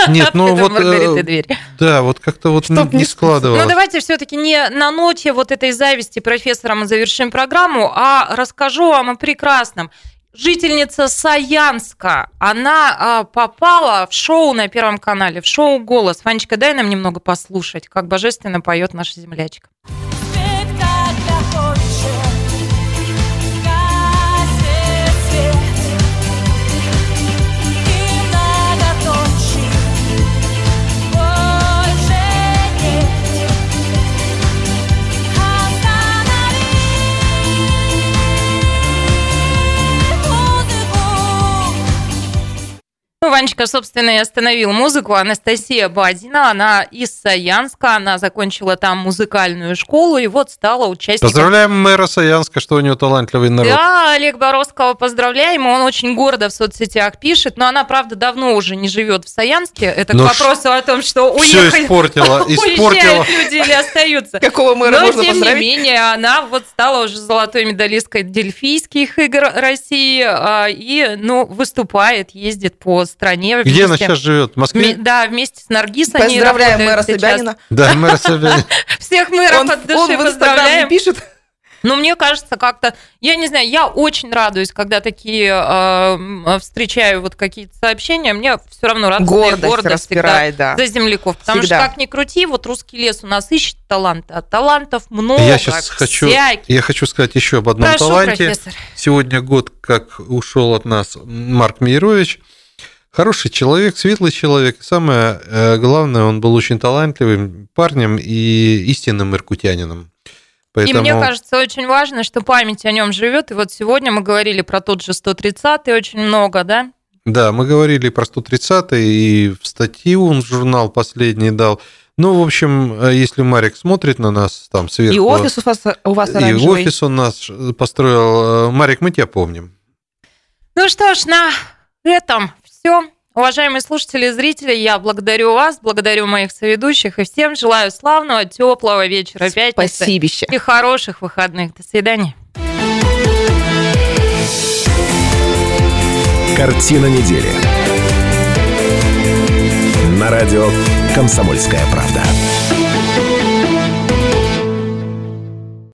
Нет, ну вот... Э. Да, вот как-то вот Чтоб не не складывалось. Ну, давайте все-таки не на ноте вот этой зависти профессора мы завершим программу, а расскажу вам о прекрасном. Жительница Саянска, она а, попала в шоу на Первом канале, в шоу «Голос». Ванечка, дай нам немного послушать, как божественно поет наша землячка. Ванечка, собственно, и остановил музыку. Анастасия Бадина, она из Саянска, она закончила там музыкальную школу и вот стала участником Поздравляем мэра Саянска, что у него талантливый народ. Да, Олег Боровского поздравляем. Он очень гордо в соцсетях пишет, но она, правда, давно уже не живет в Саянске. Это Ну к вопросу о том, что Все уехали, испортила, испортила. уезжают люди или остаются. Какого мэра Но, можно тем поздравить? не менее, она вот стала уже золотой медалисткой Дельфийских игр России а, и, ну, выступает, ездит по стране. Где она сейчас живет? В Москве? Да, вместе с Наргиз они Поздравляем мэра сейчас. Собянина. Да, мэра Собянина. Всех мэров Он, от души он в Инстаграме поздравляем. пишет. Ну, мне кажется, как-то, я не знаю, я очень радуюсь, когда такие э, встречаю вот какие-то сообщения. Мне все равно радостно Гордость гордо распирает, всегда да. за земляков. Потому Всегда. что, как ни крути, вот русский лес у нас ищет таланты, а талантов много, Я сейчас хочу, я хочу сказать еще об одном Прошу, таланте. профессор. Сегодня год, как ушел от нас Марк Мейрович. Хороший человек, светлый человек. И самое э, главное, он был очень талантливым парнем и истинным иркутянином. Поэтому... И мне кажется, очень важно, что память о нем живет. И вот сегодня мы говорили про тот же 130-й очень много, да? Да, мы говорили про 130 и в статью он журнал последний дал. Ну, в общем, э, если Марик смотрит на нас там сверху... И офис у вас, у вас и оранжевый. офис он нас построил. Э, Марик, мы тебя помним. Ну что ж, на этом все. Уважаемые слушатели и зрители, я благодарю вас, благодарю моих соведущих и всем желаю славного, теплого вечера пятницы Спасибище. и хороших выходных. До свидания. Картина недели. На радио «Комсомольская правда».